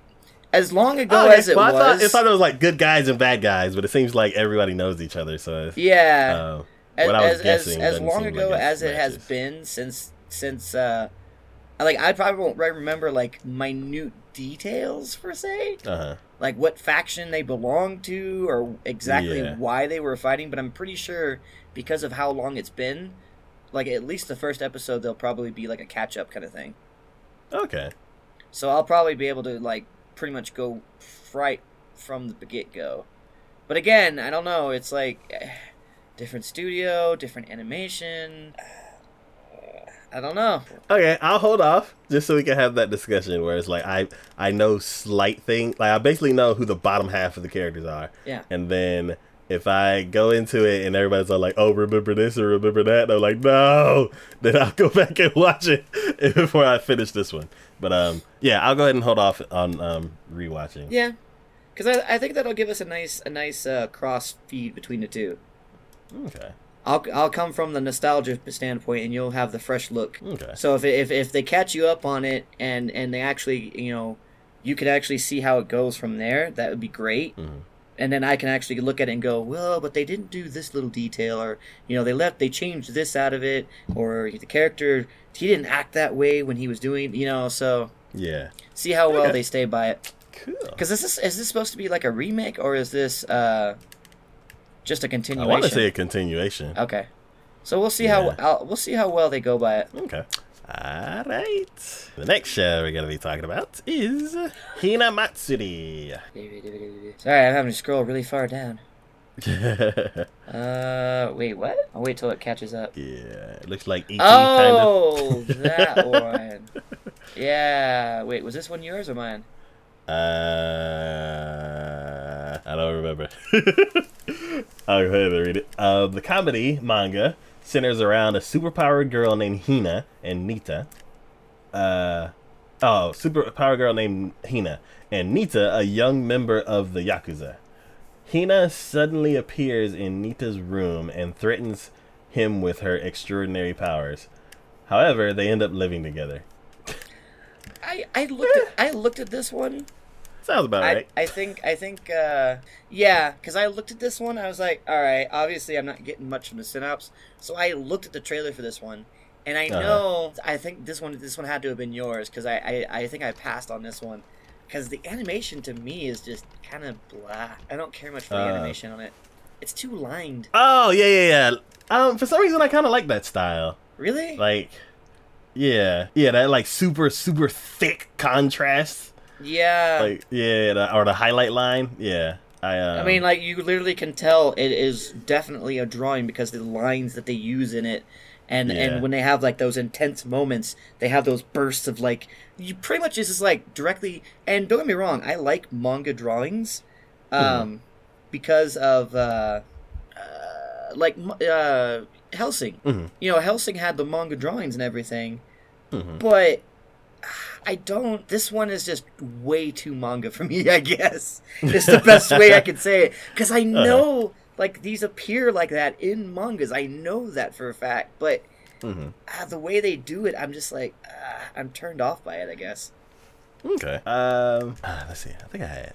as long ago Okay, as it well, I thought, was, I thought it was like good guys and bad guys, but it seems like everybody knows each other. So, yeah. uh, as, what I was as, guessing as, as long ago like as it has been since since uh like I probably won't remember like minute details per se uh-huh. like what faction they belong to or exactly Yeah. why they were fighting but I'm pretty sure because of how long it's been like at least the first episode there'll probably be like a catch up kind of thing Okay. so I'll probably be able to like pretty much go right from the get go. But again, I don't know. It's like eh, different studio, different animation. I don't know. Okay, I'll hold off just so we can have that discussion where it's like I I know slight thing like I basically know who the bottom half of the characters are. Yeah. And then if I go into it and everybody's all like, "Oh, remember this or remember that," and I'm like, "No," then I'll go back and watch it before I finish this one. But um, yeah, I'll go ahead and hold off on um rewatching. Yeah. because I, I think that'll give us a nice a nice uh, cross feed between the two. Okay. I'll I'll come from the nostalgia standpoint, and you'll have the fresh look. Okay. So if if if they catch you up on it, and and they actually you know, you could actually see how it goes from there. That would be great. Mhm. And then I can actually look at it and go, well, but they didn't do this little detail, or you know, they left, they changed this out of it, or the character he didn't act that way when he was doing, you know. So Yeah. see how well Okay. they stay by it. Cool. Because is this is this supposed to be like a remake, or is this uh just a continuation? I want to say a continuation. Okay. So we'll see how I'll, we'll see how well they go by it. Okay. All right. The next show we're gonna be talking about is Hinamatsuri. Sorry, I'm having to scroll really far down. Uh, wait, what? I'll wait till it catches up. Yeah, it looks like ET Oh, kind of. that one. Yeah. Wait, was this one yours or mine? Uh, I don't remember. I'll go ahead and read it. Uh, the comedy manga centers around a superpowered girl named Hina and Nitta. Uh, oh, superpowered girl named Hina and Nitta, a young member of the Yakuza. Hina suddenly appears in Nitta's room and threatens him with her extraordinary powers. However, they end up living together. I I looked at I looked at this one. Sounds about I, right. I think I think uh yeah, because I looked at this one. I was like, all right. Obviously, I'm not getting much from the synopsis, so I looked at the trailer for this one, and I Uh-huh. know I think this one this one had to have been yours because I, I I think I passed on this one because the animation to me is just kind of blah. I don't care much for the Uh. animation on it. It's too lined. Oh yeah, yeah, yeah. Um, for some reason, I kind of like that style. Really? Like, yeah, yeah, that like super, super thick contrast. Yeah. Like, yeah, the, or the highlight line. Yeah, I. Um, I mean, like you literally can tell it is definitely a drawing because the lines that they use in it, and Yeah. and when they have like those intense moments, they have those bursts of like you pretty much is just like directly. And don't get me wrong, I like manga drawings, um, because of uh, uh like uh Hellsing. Mhm. You know, Hellsing had the manga drawings and everything, Mhm. but. I don't. This one is just way too manga for me. I guess it's the best way I could say it because I know like these appear like that in mangas. I know that for a fact, but mhm. uh, the way they do it, I'm just like uh, I'm turned off by it. I guess. Okay. Um, ah, let's see. I think I had.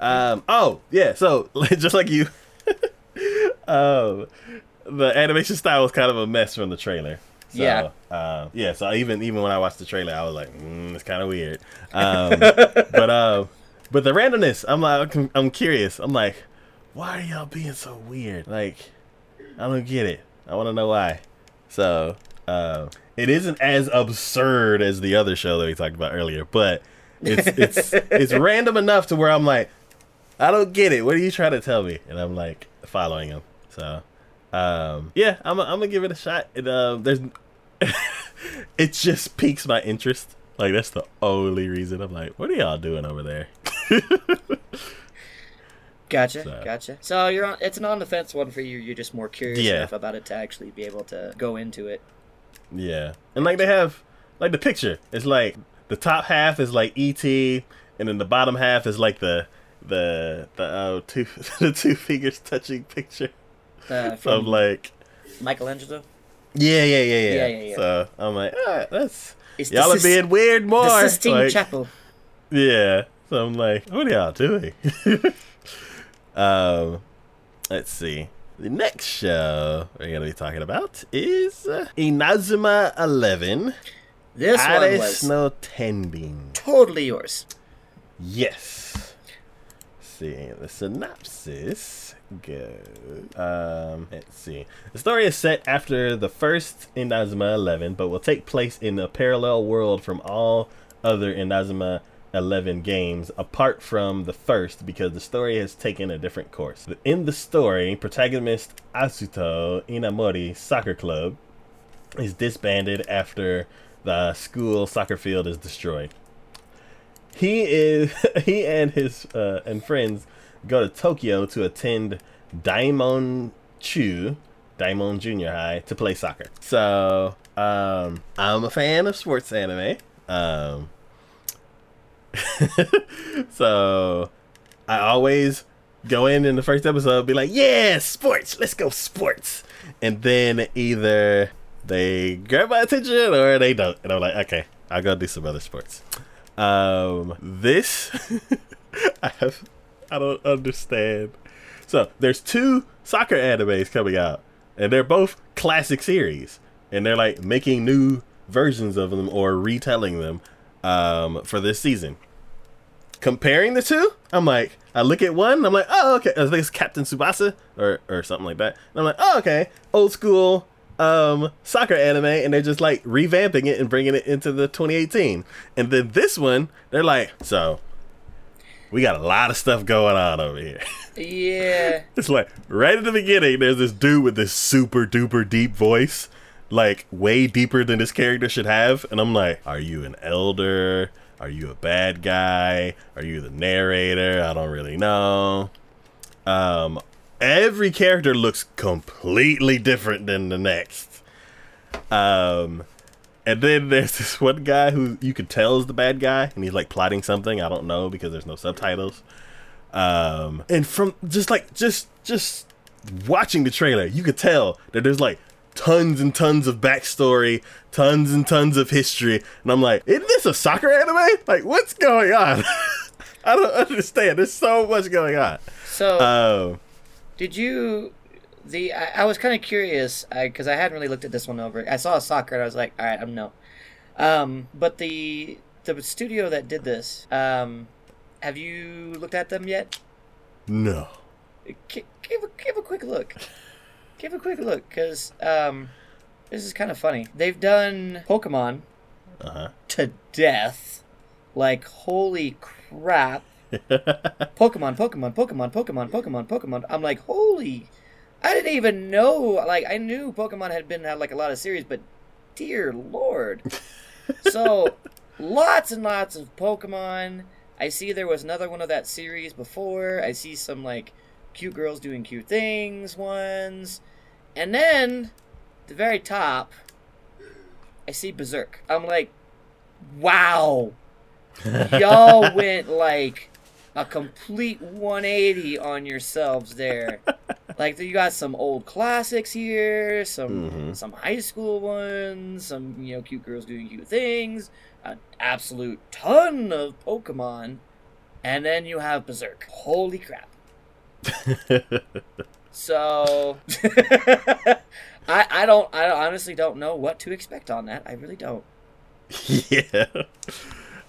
Um. Oh, yeah. So just like you, um, the animation style was kind of a mess from the trailer. So, Yeah. Um, yeah. So even even when I watched the trailer, I was like, mm, it's kind of weird. Um, but um, but the randomness, I'm like, I'm, I'm curious. I'm like, why are y'all being so weird? Like, I don't get it. I want to know why. So, uh, it isn't as absurd as the other show that we talked about earlier, but it's it's it's random enough to where I'm like, I don't get it. What are you trying to tell me? And I'm like following him. So, um, yeah, I'm I'm gonna give it a shot. It um, there's it just piques my interest. Like that's the only reason I'm like, what are y'all doing over there? Gotcha, So- gotcha. So you're on. It's an on the fence one for you. You're just more curious Yeah. enough about it to actually be able to go into it. Yeah, and like they have like the picture. It's like the top half is like ET, and then the bottom half is like the the the uh, two the two fingers touching picture Uh, from like Michelangelo. yeah yeah yeah yeah. Yeah, yeah, yeah. So I'm like, all right, that's It's y'all are being weird more. the Sistine Like, Chapel. Yeah. So I'm like, what are y'all doing? um, let's see. The next show we're gonna be talking about is uh, Inazuma Eleven. This one was no Tenbin. totally yours. Yes. Let's see the synopsis goes. Um, let's see. The story is set after the first Inazuma Eleven, but will take place in a parallel world from all other Inazuma Eleven games, apart from the first, because the story has taken a different course. In the story, protagonist Asuto Inamori Soccer Club is disbanded after the school soccer field is destroyed he is he and his uh, and friends go to Tokyo to attend Daimon Chu, Daimon Junior High, to play soccer. So um, I'm a fan of sports anime. Um, so I always go in in the first episode, be like, "Yeah, sports, let's go sports," and then either they grab my attention or they don't, and I'm like, "Okay, I'll go do some other sports." Um, this I have, I don't understand. So there's two soccer animes coming out, and they're both classic series, and they're like making new versions of them or retelling them um, for this season. Comparing the two, I'm like, I look at one, I'm like, oh okay, I think it's Captain Tsubasa or or something like that. And I'm like, oh okay, old school um soccer anime and they're just like revamping it and bringing it into the 2018 and then this one they're like so we got a lot of stuff going on over here. Yeah. it's like right at the beginning there's this dude with this super duper deep voice like way deeper than this character should have and i'm like are you an elder? Are you a bad guy? Are you the narrator? I don't really know. Um every character looks completely different than the next. Um, and then there's this one guy who you could tell is the bad guy, and he's like plotting something. I don't know because there's no subtitles. Um, and from just like just just watching the trailer, you could tell that there's like tons and tons of backstory, tons and tons of history, and I'm like, isn't this a soccer anime? Like, what's going on? I don't understand. There's so much going on. So Um. did you? The I, I was kind of curious because I, hadn't really looked at this one over. I saw a soccer and I was like, all right, I'm no. Um, but the the studio that did this, um, have you looked at them yet? No. Gi- Give a, give a quick look. Give a quick look, because um, this is kind of funny. They've done Pokemon Uh huh. to death. Like, holy crap. Pokemon, Pokemon, Pokemon, Pokemon, Pokemon, Pokemon. I'm like, holy. I didn't even know. Like, I knew Pokemon had been had like a lot of series, but dear lord. so, lots and lots of Pokemon. I see there was another one of that series before. I see some like cute girls doing cute things ones. And then, the very top, I see Berserk. I'm like, wow. Y'all went like a complete 180 on yourselves there. like you got some old classics here, some Mhm. some high school ones, some you know cute girls doing cute things, an absolute ton of Pokemon, and then you have Berserk. Holy crap! So I I don't I honestly don't know what to expect on that. I really don't. yeah.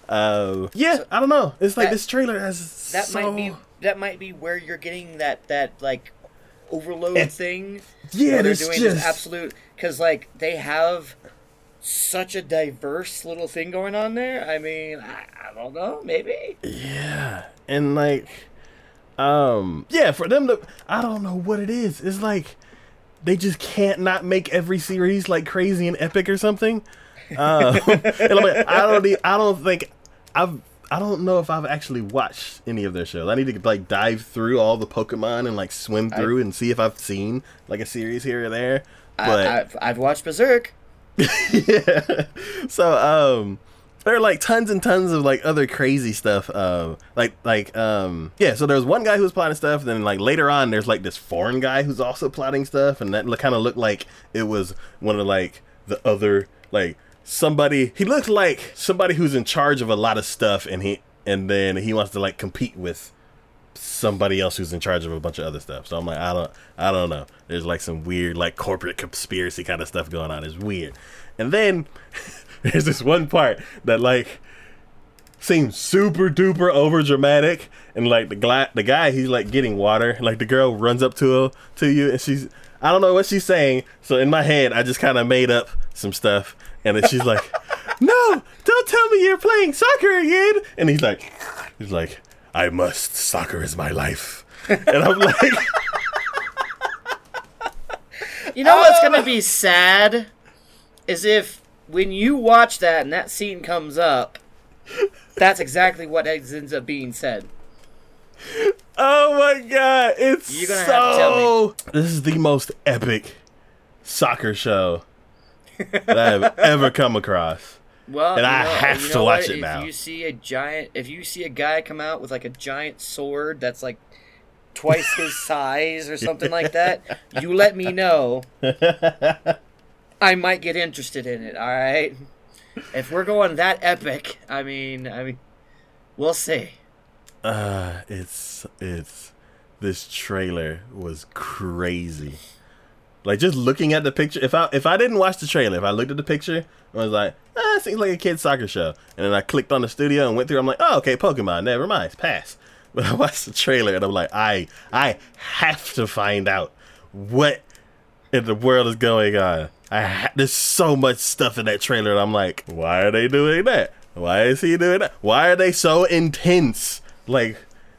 Um, yeah, So- I don't know. It's like That- this trailer has That so... might be that might be where you're getting that that like overload It- thing. Yeah, they're doing just this absolute because like they have such a diverse little thing going on there. I mean, I, I don't know, maybe. yeah, and like, um, yeah, for them to, I don't know what it is. It's like they just can't not make every series like crazy and epic or something. Um, and I'm like, I don't, I don't think I've. I don't know if I've actually watched any of their shows. I need to like dive through all the Pokemon and like swim through and see if I've seen like a series here or there. But I, I've, I've watched Berserk. yeah. So um there are like tons and tons of like other crazy stuff. Um like like um yeah, so there's one guy who's plotting stuff, then like later on there's like this foreign guy who's also plotting stuff, and that kind of looked like it was one of like the other like somebody he looks like somebody who's in charge of a lot of stuff and he and then he wants to like compete with somebody else who's in charge of a bunch of other stuff. So I'm like, I don't, I don't know. There's like some weird, like corporate conspiracy kind of stuff going on. It's weird. And then there's this one part that like seems super duper over dramatic, and like the guy, the guy, he's like getting water. Like the girl runs up to him to you, and she's, I don't know what she's saying. So in my head, I just kind of made up some stuff, and then she's like, "No, don't tell me you're playing soccer again." And he's like, he's like, "I must. Soccer is my life." And I'm like, You know what's gonna be sad is if when you watch that and that scene comes up, that's exactly what ends up being said. "Oh my god, it's You're gonna so." have to tell This is the most epic soccer show that I've ever come across. Well, and I know- have you to watch what? it now. If you see a giant, if you see a guy come out with like a giant sword that's like twice his size or something like that, you let me know. I might get interested in it. All right. If we're going that epic, I mean, I mean, we'll see. Uh, it's it's this trailer was crazy. Like just looking at the picture, if I if I didn't watch the trailer, if I looked at the picture, I was like, ah, it seems like a kid's soccer show. And then I clicked on the studio and went through. I'm like, oh, okay, Pokemon. Never mind, pass. But I watched the trailer and I'm like, I I have to find out what in the world is going on. I ha- there's so much stuff in that trailer. And I'm like, why are they doing that? Why is he doing that? Why are they so intense? Like,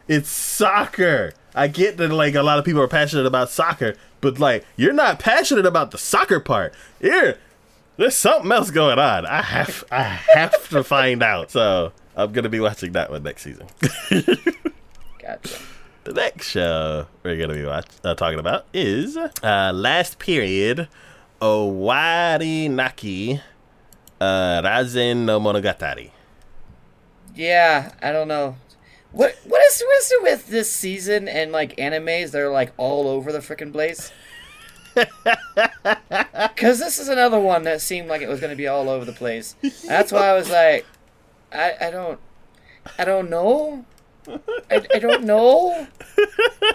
it's soccer. I get that like a lot of people are passionate about soccer, but like you're not passionate about the soccer part. Here, there's something else going on. I have I have to find out. So I'm gonna be watching that one next season. Gotcha. The next show we're gonna be watch- uh, talking about is uh, Last Period Owari Naki uh, Rasen no Monogatari. Yeah, I don't know. What what is what's it with this season and like animes? They're like all over the freaking place. Because this is another one that seemed like it was going to be all over the place. That's why I was like, I I don't, I don't know. I, I don't know.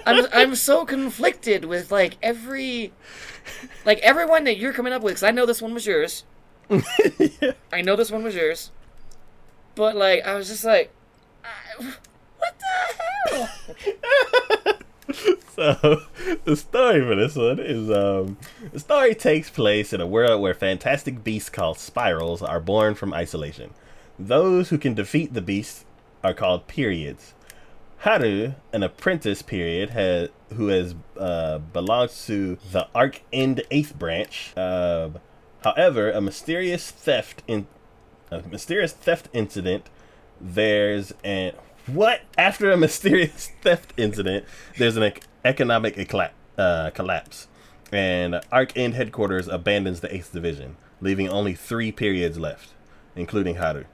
I'm I'm so conflicted with like every, like everyone that you're coming up with. Because I know this one was yours. I know this one was yours. But like, I was just like, I- what the hell? So the story for this one is um the story takes place in a world where fantastic beasts called spirals are born from isolation. Those who can defeat the beasts are called periods. Haru, an apprentice period, has who has uh, belongs to the Arc End Eighth Branch. Uh, however, a mysterious theft in a mysterious theft incident. There's an what after a mysterious theft incident. There's an ec- economic ecla- uh, collapse, and Arc End headquarters abandons the Eighth Division, leaving only three periods left, including Haru.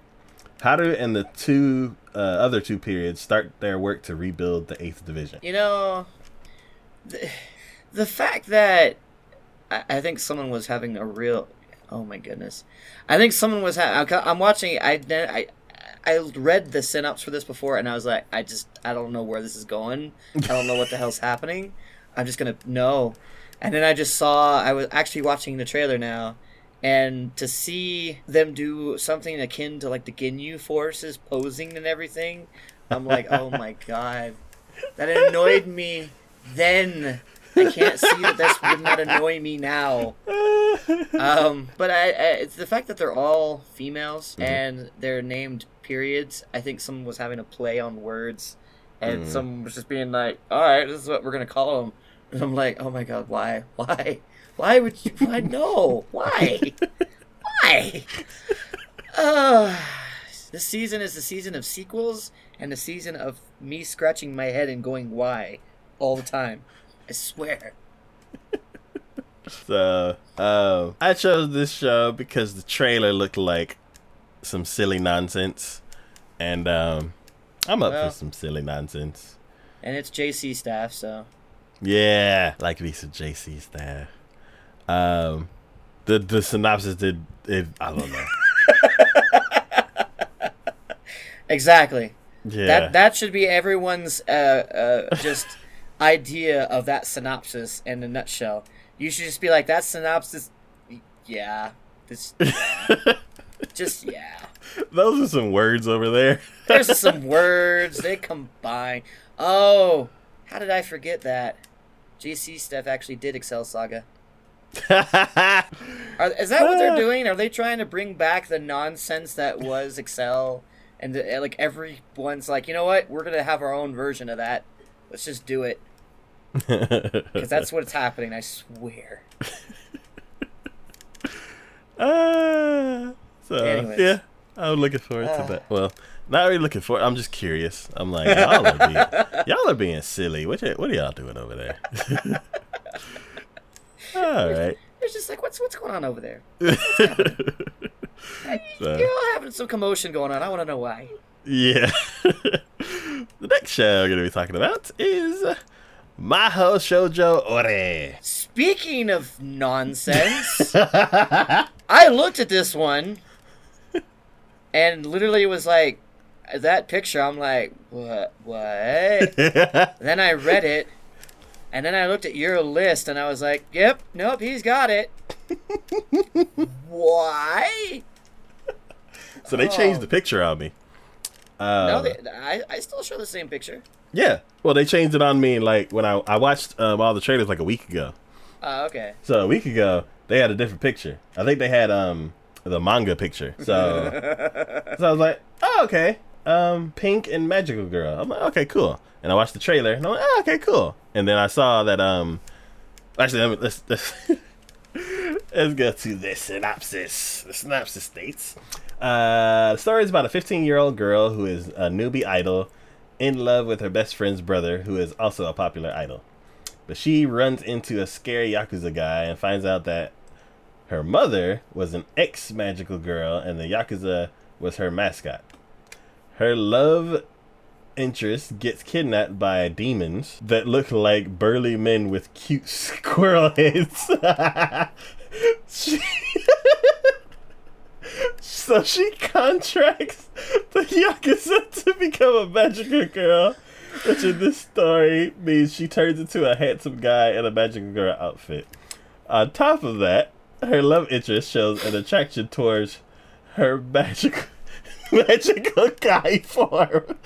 Haru and the two uh, other two periods start their work to rebuild the Eighth Division. You know, the, the fact that I, I think someone was having a real. Oh my goodness! I think someone was. Ha- I'm watching. I I I read the synopsis for this before, and I was like, I just I don't know where this is going. I don't know what the hell's happening. I'm just gonna know. And then I just saw. I was actually watching the trailer now. And to see them do something akin to like the Ginyu forces posing and everything, I'm like, oh my god. That annoyed me then. I can't see that this would not annoy me now. Um, but I, I, it's the fact that they're all females and they're named periods. I think someone was having a play on words, and Mhm. someone was just being like, "All right, this is what we're gonna call them." And I'm like, "Oh my god, why, why, why would you? Why no? Why, why?" Uh, this season is the season of sequels and the season of me scratching my head and going, "Why?" all the time. I swear. So, um, I chose this show because the trailer looked like some silly nonsense, and um, I'm up Well. for some silly nonsense. And it's JC staff, so Yeah, like Lisa JC staff. Um, the the synopsis did it. I don't know. exactly. Yeah, That that should be everyone's uh, uh, just idea of that synopsis in a nutshell. You should just be like that synopsis. Yeah, this. just yeah. those are some words over there. There's some words they combine. Oh, how did I forget that? JC staff actually did Excel Saga. Are, is that what they're doing? Are they trying to bring back the nonsense that was Excel? And the, like everyone's like, you know what? We're gonna have our own version of that. Let's just do it because that's what's happening. I swear. Uh, so Anyways. yeah, I'm looking forward to Ah. that. Well, not really looking forward. I'm just curious. I'm like, y'all are being, y'all are being silly. What y- what are y'all doing over there? All right. It's just like, what's what's going on over there? So, You're all having some commotion going on. I want to know why. yeah. the next show we're gonna be talking about is Mahou Shoujo Ore. Speaking of nonsense, I looked at this one and literally was like, that picture. I'm like, what? What? then I read it, and then I looked at your list, and I was like, yep, nope, he's got it. Why? so they changed the picture on me. Uh, No, they, I, I still show the same picture. yeah. Well, they changed it on me like when I I watched um, all the trailers like a week ago. Uh, okay. So a week ago, they had a different picture. I think they had um the manga picture. So so I was like, oh okay, um pink and magical girl. I'm like, okay, cool. And I watched the trailer, and I'm like, oh, okay, cool. And then I saw that um actually let me, let's let's let's go to the synopsis. The synopsis states. Uh, the story is about a 15 year old girl who is a newbie idol in love with her best friend's brother, who is also a popular idol. But she runs into a scary Yakuza guy and finds out that her mother was an ex magical girl and the Yakuza was her mascot. Her love interest gets kidnapped by demons that look like burly men with cute squirrel heads. she so she contracts the Yakuza to become a magical girl, which in this story means she turns into a handsome guy in a magical girl outfit. On top of that, her love interest shows an attraction towards her magical magical guy form.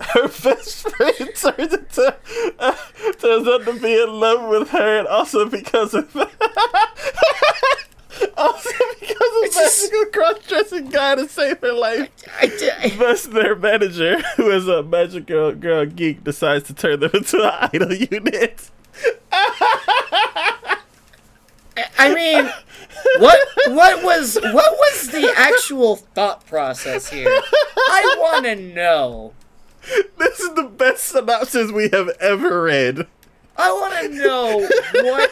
Her best friend turns into uh, turns out to be in love with her, and also because of also because of just- magical cross-dressing guy to save her life. I did. Thus, their manager, who is a magical girl geek, decides to turn them into an idol unit. I mean, what what was what was the actual thought process here? I want to know. This is the best synopsis we have ever read. I want to know what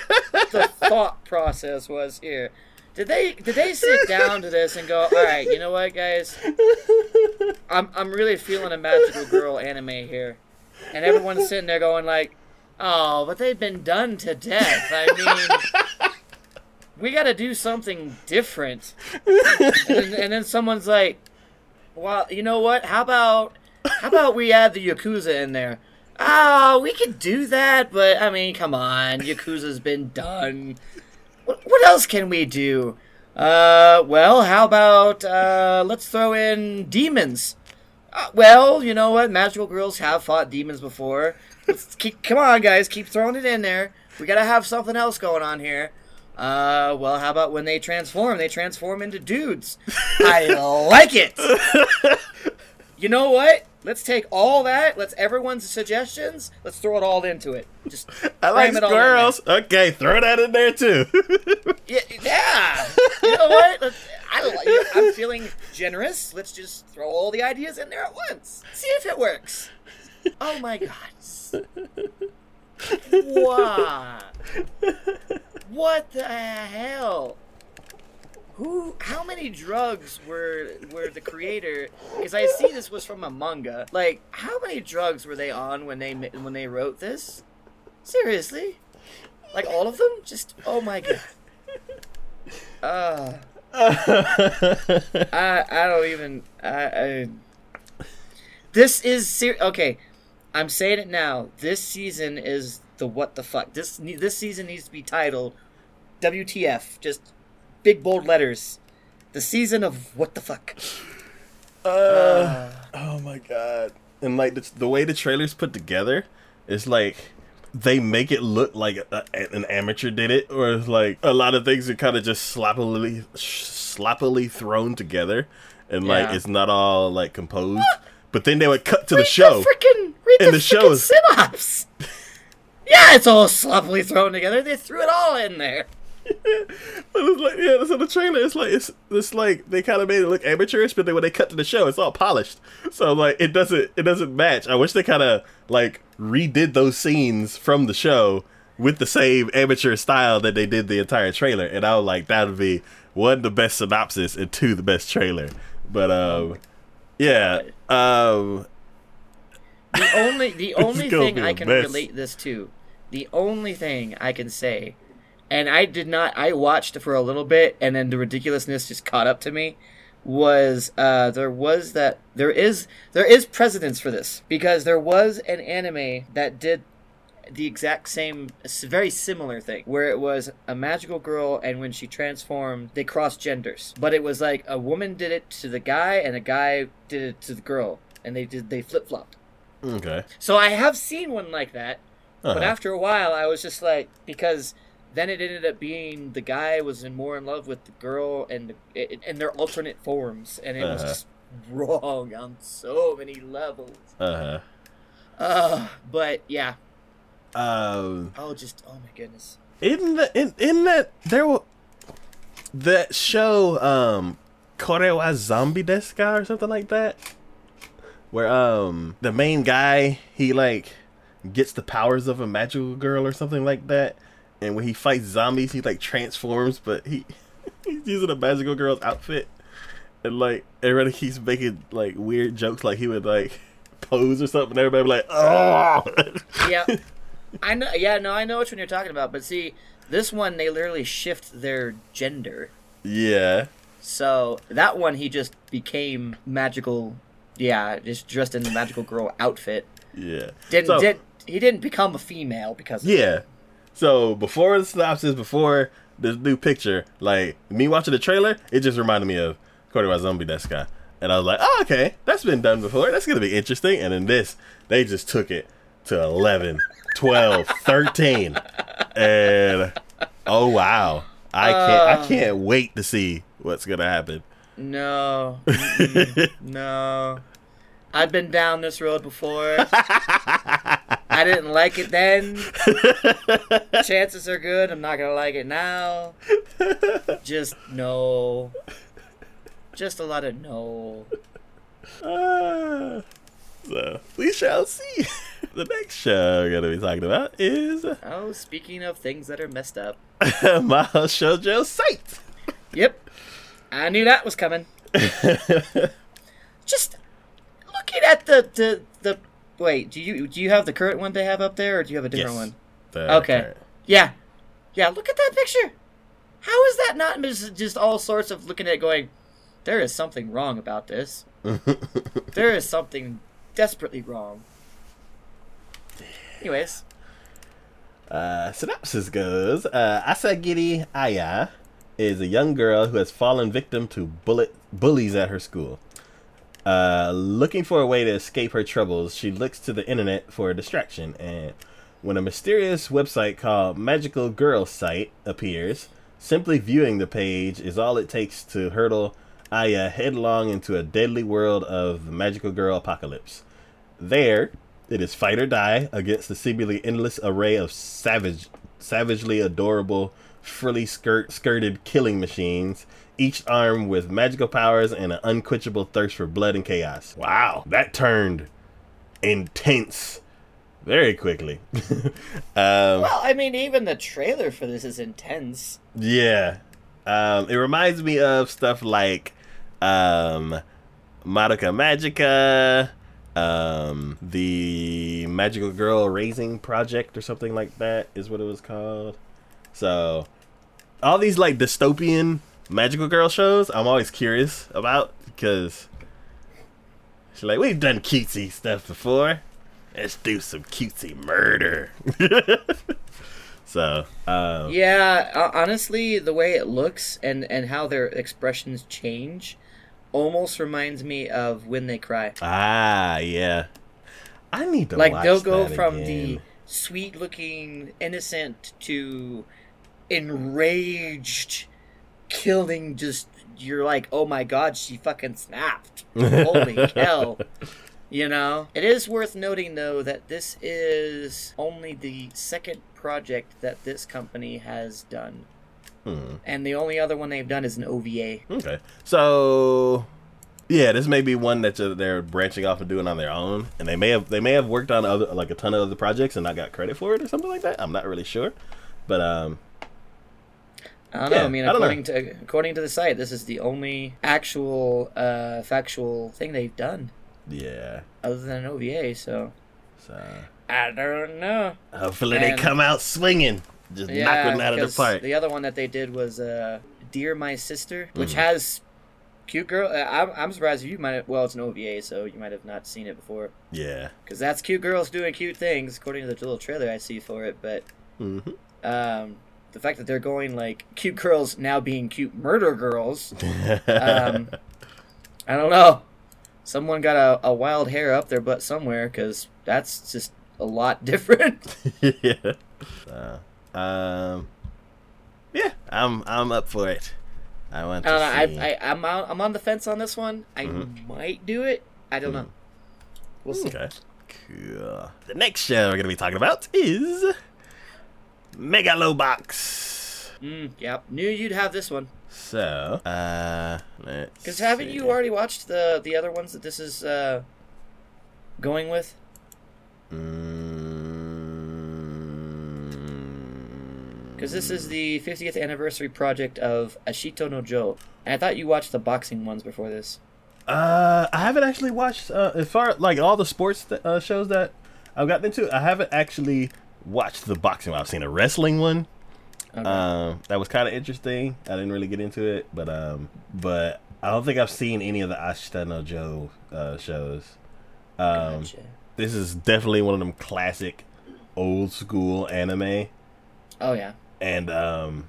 the thought process was here. Did they did they sit down to this and go, all right, you know what, guys? I'm I'm really feeling a magical girl anime here, and everyone's sitting there going like, oh, but they've been done to death. I mean, we got to do something different. And, and then someone's like, well, you know what? How about how about we add the yakuza in there? Oh, we could do that, but I mean, come on, Yakuza's been done. What, what else can we do? Uh, well, how about uh, let's throw in demons. Uh, well, you know what? Magical girls have fought demons before. Let's keep, come on, guys, keep throwing it in there. We gotta have something else going on here. Uh, well, how about when they transform? They transform into dudes. I like it. You know what? Let's take all that. Let's everyone's suggestions. Let's throw it all into it. Just I like it all in there. squirrels. Okay, throw that in there too. Yeah, yeah. You know what? Let's, I, I'm feeling generous. Let's just throw all the ideas in there at once. See if it works. Oh my god. What? What the hell? Who? How many drugs were were the creator? Because I see this was from a manga. Like, how many drugs were they on when they when they wrote this? Seriously? Like all of them? Just oh my god. Uh, I I don't even I, I This is ser- okay. I'm saying it now. This season is the what the fuck. This this season needs to be titled WTF. Just big bold letters. The season of what the fuck. Uh, oh my god! And like the, the way the trailers put together, it's like they make it look like a, an amateur did it, or like a lot of things are kind of just sloppily, sloppily thrown together, and like Yeah. it's not all like composed. But then they would cut to the show. Freaking read And the, the show frickin' is- synopsis. yeah, it's all sloppily thrown together. They threw it all in there. But it's like yeah, so the trailer it's like it's it's like they kind of made it look amateurish, but then when they cut to the show, it's all polished. So like it doesn't it doesn't match. I wish they kind of like redid those scenes from the show with the same amateur style that they did the entire trailer, and I was like that would be one the best synopsis and two the best trailer. But um, yeah, um, The only the only thing I can mess. relate this to, the only thing I can say, and I did not. I watched for a little bit, and then the ridiculousness just caught up to me. Was uh, there was that there is there is precedence for this because there was an anime that did the exact same, very similar thing, where it was a magical girl, and when she transformed, they crossed genders. But it was like a woman did it to the guy, and a guy did it to the girl, and they did they flip flopped. okay. So I have seen one like that, but Uh-huh. after a while, I was just like, because then it ended up being the guy was in more in love with the girl and the, and their alternate forms, and it was Uh-huh. just wrong on so many levels. Uh huh. Uh, but yeah, Um, oh, just oh my goodness. in the in in that there was that show um Kore wa Zombie Desu ka or something like that, where um the main guy he like gets the powers of a magical girl or something like that, and when he fights zombies he like transforms, but he he's using a magical girl's outfit, and like everybody keeps making like weird jokes like he would like pose or something, and everybody be like oh. yeah, I know. Yeah, no, I know which one you're talking about. But see, this one they literally shift their gender. yeah. So that one he just became magical. Yeah, just dressed in the magical girl outfit. Yeah. Didn't So- did he didn't become a female because of Yeah. So before the synopsis, before the new picture, like me watching the trailer, it just reminded me of Kore wa Zombie Desu ka. And I was like, oh, okay, that's been done before. That's going to be interesting. And in this, they just took it to 11, 12, 13. And oh, wow. I can't, I Uh. can't wait to see what's going to happen. No, no. I've been down this road before. I didn't like it then. Chances are good I'm not gonna like it now. Just no. Just a lot of no. Ah. so we shall see. the next show we're to be talking about is Oh, speaking of things that are messed up. Mahou Shoujo Site. Yep. I knew that was coming. Just looking at the the the wait, do you do you have the current one they have up there or do you have a different Yes. one? Okay. Yeah. Yeah, look at that picture. How is that not just, just all sorts of looking at it going, there is something wrong about this. There is something desperately wrong. Anyways, Uh, synopsis goes uh, Asagiri Aya is a young girl who has fallen victim to bullet bullies at her school. Uh, looking for a way to escape her troubles, she looks to the internet for a distraction, and when a mysterious website called Magical Girl Site appears, simply viewing the page is all it takes to hurdle Aya headlong into a deadly world of Magical Girl apocalypse. There, it is fight or die against the seemingly endless array of savage, savagely adorable, frilly skirt skirted killing machines, each armed with magical powers and an unquenchable thirst for blood and chaos. Wow, that turned intense very quickly. um, well, I mean, even the trailer for this is intense. yeah. Um, it reminds me of stuff like um, Madoka Magica, um, the Magical Girl Raising Project, or something like that, is what it was called. So, all these like dystopian magical girl shows, I'm always curious about because she's like, we've done cutesy stuff before. Let's do some cutesy murder. so, um, Yeah, uh, honestly, the way it looks and and how their expressions change almost reminds me of when they cry. Ah, yeah. I need to like they'll go from again. the sweet-looking innocent to enraged killing just you're like, "Oh my god, she fucking snapped." Holy hell. You know, it is worth noting though that this is only the second project that this company has done. Hmm. And the only other one they've done is an OVA. Okay, so yeah, this may be one that they're branching off and doing on their own, and they may have they may have worked on other like a ton of other projects and not got credit for it or something like that. I'm not really sure, but um, I don't know. I mean, I don't know. according to according to the site, this is the only actual uh, factual thing they've done Yeah. other than an OVA. So So I don't know. hopefully they come out swinging, just knock Yeah, one out of the park. the other one that they did was uh, "Dear My Sister," which Mhm. has cute girl. uh, I'm, I'm surprised you might. Have, well, it's an OVA, so you might have not seen it before. Yeah. Because that's cute girls doing cute things, according to the little trailer I see for it. But Mm-hmm. um, the fact that they're going like cute girls now being cute murder girls, um, I don't know. Someone got a, a wild hair up their butt somewhere, because that's just a lot different. yeah. So, um. Yeah, I'm I'm up for it. I want I to don't know. see. I, I, I'm on, I'm on the fence on this one. I Mhm. might do it. I don't know. We'll see. Okay. Cool. The next show we're gonna be talking about is Megalobox. Mm, yep. Knew you'd have this one. So, uh, let's Because haven't see. you already watched the the other ones that this is uh, going with? Mm, Because this is the 50th anniversary project of Ashita no Joe. And I thought you watched the boxing ones before this. Uh, I haven't actually watched uh, as far like all the sports that, uh, shows that I've gotten into. I haven't actually watched the boxing one. I've seen a wrestling one. Okay. Um, that was kind of interesting. I didn't really get into it, but um, but I don't think I've seen any of the Ashita no Joe uh, shows. Um, Gotcha. this is definitely one of them classic old school anime, Oh yeah. and um,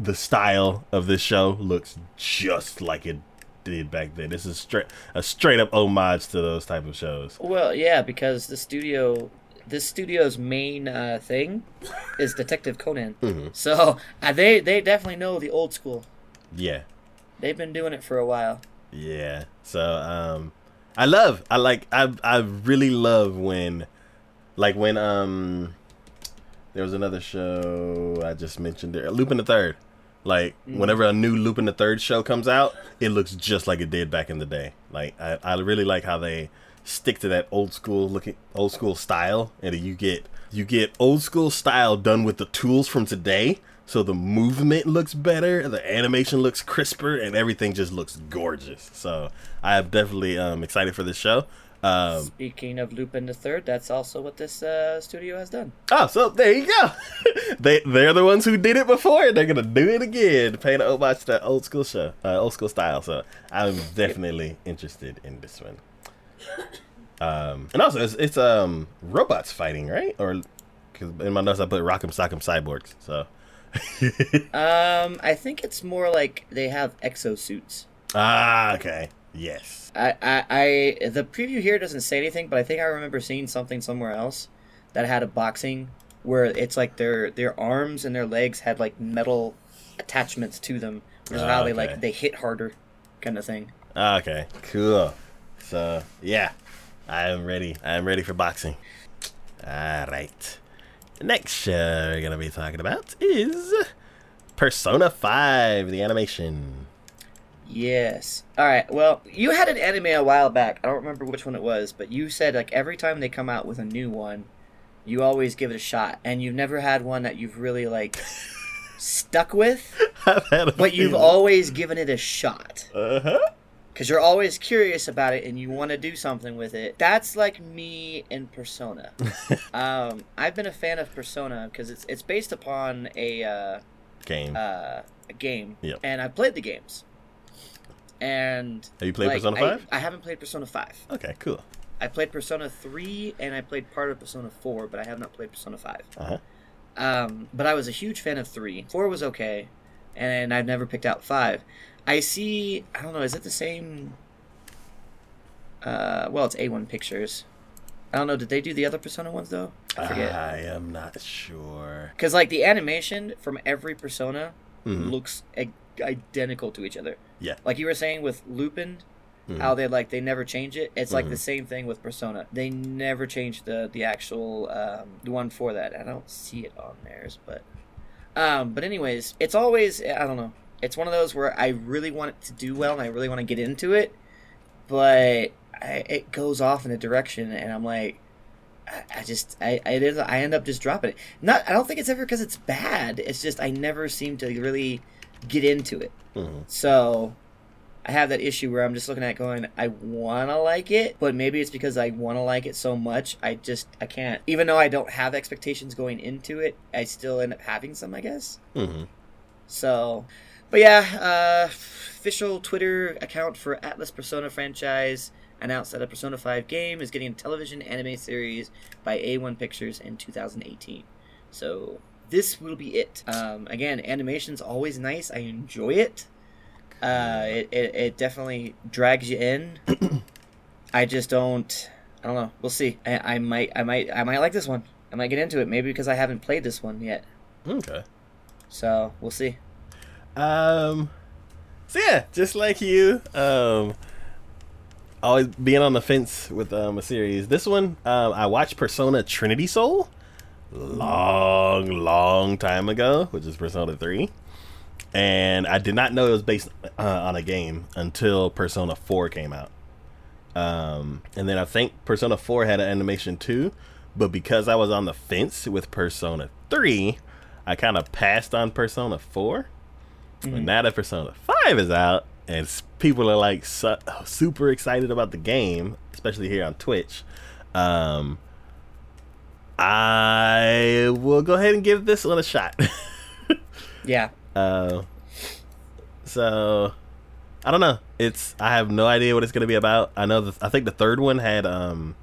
the style of this show looks just like it did back then. This is straight a straight up homage to those type of shows. Well, yeah, because the studio, this studio's main uh, thing is Detective Conan. Mhm. So uh, they they definitely know the old school. Yeah, They've been doing it for a while. yeah. So um, I love. I like. I I really love when, like when um, there was another show I just mentioned there, Lupin the Third. Like whenever a new Lupin the Third show comes out, it looks just like it did back in the day. Like I, I really like how they stick to that old school looking old school style, and you get you get old school style done with the tools from today. So the movement looks better, the animation looks crisper, and everything just looks gorgeous. So I am definitely um, excited for this show. Um, Speaking of Lupin the Third, that's also what this uh, studio has done. Oh, so there you go. they they're the ones who did it before. and They're gonna do it again, paying an homage to that old school show, uh, old school style. So I'm definitely interested in this one. Um, and also it's, it's um robots fighting, right? Or because in my notes I put Rock'em Sock'em Cyborgs. So Um, I think it's more like they have exosuits. ah, okay, yes, I, I, I, the preview here doesn't say anything, but I think I remember seeing something somewhere else that had a boxing where it's like their their arms and their legs had like metal attachments to them, which is how they okay. like they hit harder, kind of thing. Ah, okay, cool. So yeah, I am ready. I am ready for boxing. All right. The next show we're gonna be talking about is Persona Five, the animation. Yes. All right. Well, you had an anime a while back. I don't remember which one it was, but you said like every time they come out with a new one, you always give it a shot, and you've never had one that you've really like stuck with, I've had a but you've always given it a shot. Uh huh. Because you're always curious about it and you want to do something with it. That's like me in Persona. um, I've been a fan of Persona because it's it's based upon a uh, Game. uh, a game, Yep. and I've played the games. And Have you played like, Persona I- Five? I, haven't played Persona Five. Okay, cool. I played Persona Three and I played part of Persona Four, but I have not played Persona Five. Uh huh. Um, but I was a huge fan of three. Four was okay, and I've never picked out five. I see. I don't know. Is it the same? Uh, well, it's A1 Pictures. I don't know. Did they do the other Persona ones though? I forget. I am not sure. Because like the animation from every Persona Mhm. looks identical to each other. Yeah. Like you were saying with Lupin, Mhm. how they like they never change it. It's like the Mhm. same thing with Persona. They never change the the actual um, the one for that. I don't see it on theirs, but um, but anyways, it's always I don't know. It's one of those where I really want it to do well and I really want to get into it, but I, it goes off in a direction and I'm like. I- I just I is I end up just dropping it. Not I don't think it's ever because it's bad. It's just I never seem to really get into it. Mhm. So I have that issue where I'm just looking at it going, I want to like it, but maybe it's because I want to like it so much, I just I can't. Even though I don't have expectations going into it, I still end up having some, I guess. Mhm. So, but yeah, uh, official Twitter account for Atlus Persona franchise announced that a Persona 5 game is getting a television anime series by A1 Pictures in 2018. So, this will be it. Um, again, animation's always nice. I enjoy it. Uh, it, it, it definitely drags you in. I just don't. I don't know. We'll see. I, I might. I might. I might like this one. I might get into it. Maybe because I haven't played this one yet. Okay. So we'll see. Um. So yeah, just like you, um, always being on the fence with um a series. This one, um, I watched Persona Trinity Soul, long, long time ago, which is Persona Three, and I did not know it was based uh, on a game until Persona Four came out. Um, and then I think Persona Four had an animation too, but because I was on the fence with Persona Three, I kind of passed on Persona 4. But now that Persona 5 is out, and people are like su- super excited about the game, especially here on Twitch, um, I will go ahead and give this one a shot. Yeah. uh, so, I don't know. It's I have no idea what it's gonna be about. I know the, I think the third one had um,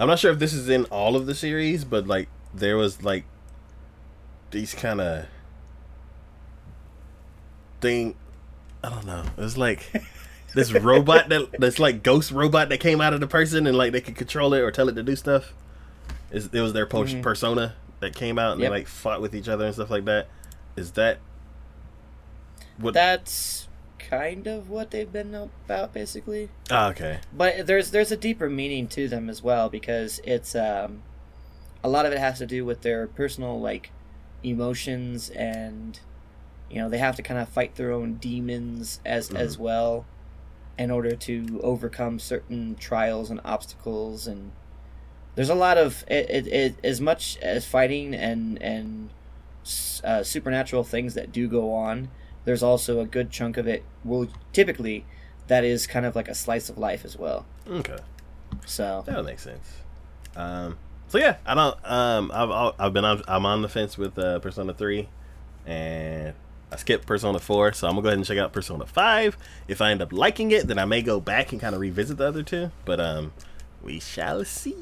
I'm not sure if this is in all of the series, but like there was like these kind of thing. I don't know. It was like this robot that that's like ghost robot that came out of the person and like they could control it or tell it to do stuff. Is it was their po- Mhm. persona that came out and Yep. they like fought with each other and stuff like that. Is that what? That's kind of what they've been about, basically. Ah, okay. But there's there's a deeper meaning to them as well because it's um, a lot of it has to do with their personal like emotions and you know they have to kind of fight their own demons as as well in order to overcome certain trials and obstacles and there's a lot of it, it, it as much as fighting and and uh, supernatural things that do go on there's also a good chunk of it will typically that is kind of like a slice of life as well Okay. so That would make sense. Um, so yeah, I don't. Um, I've I've- been on, I'm on the fence with uh, Persona three, and I skipped Persona four, so I'm gonna go ahead and check out Persona five. If I end up liking it, then I may go back and kind of revisit the other two. But um, we shall see.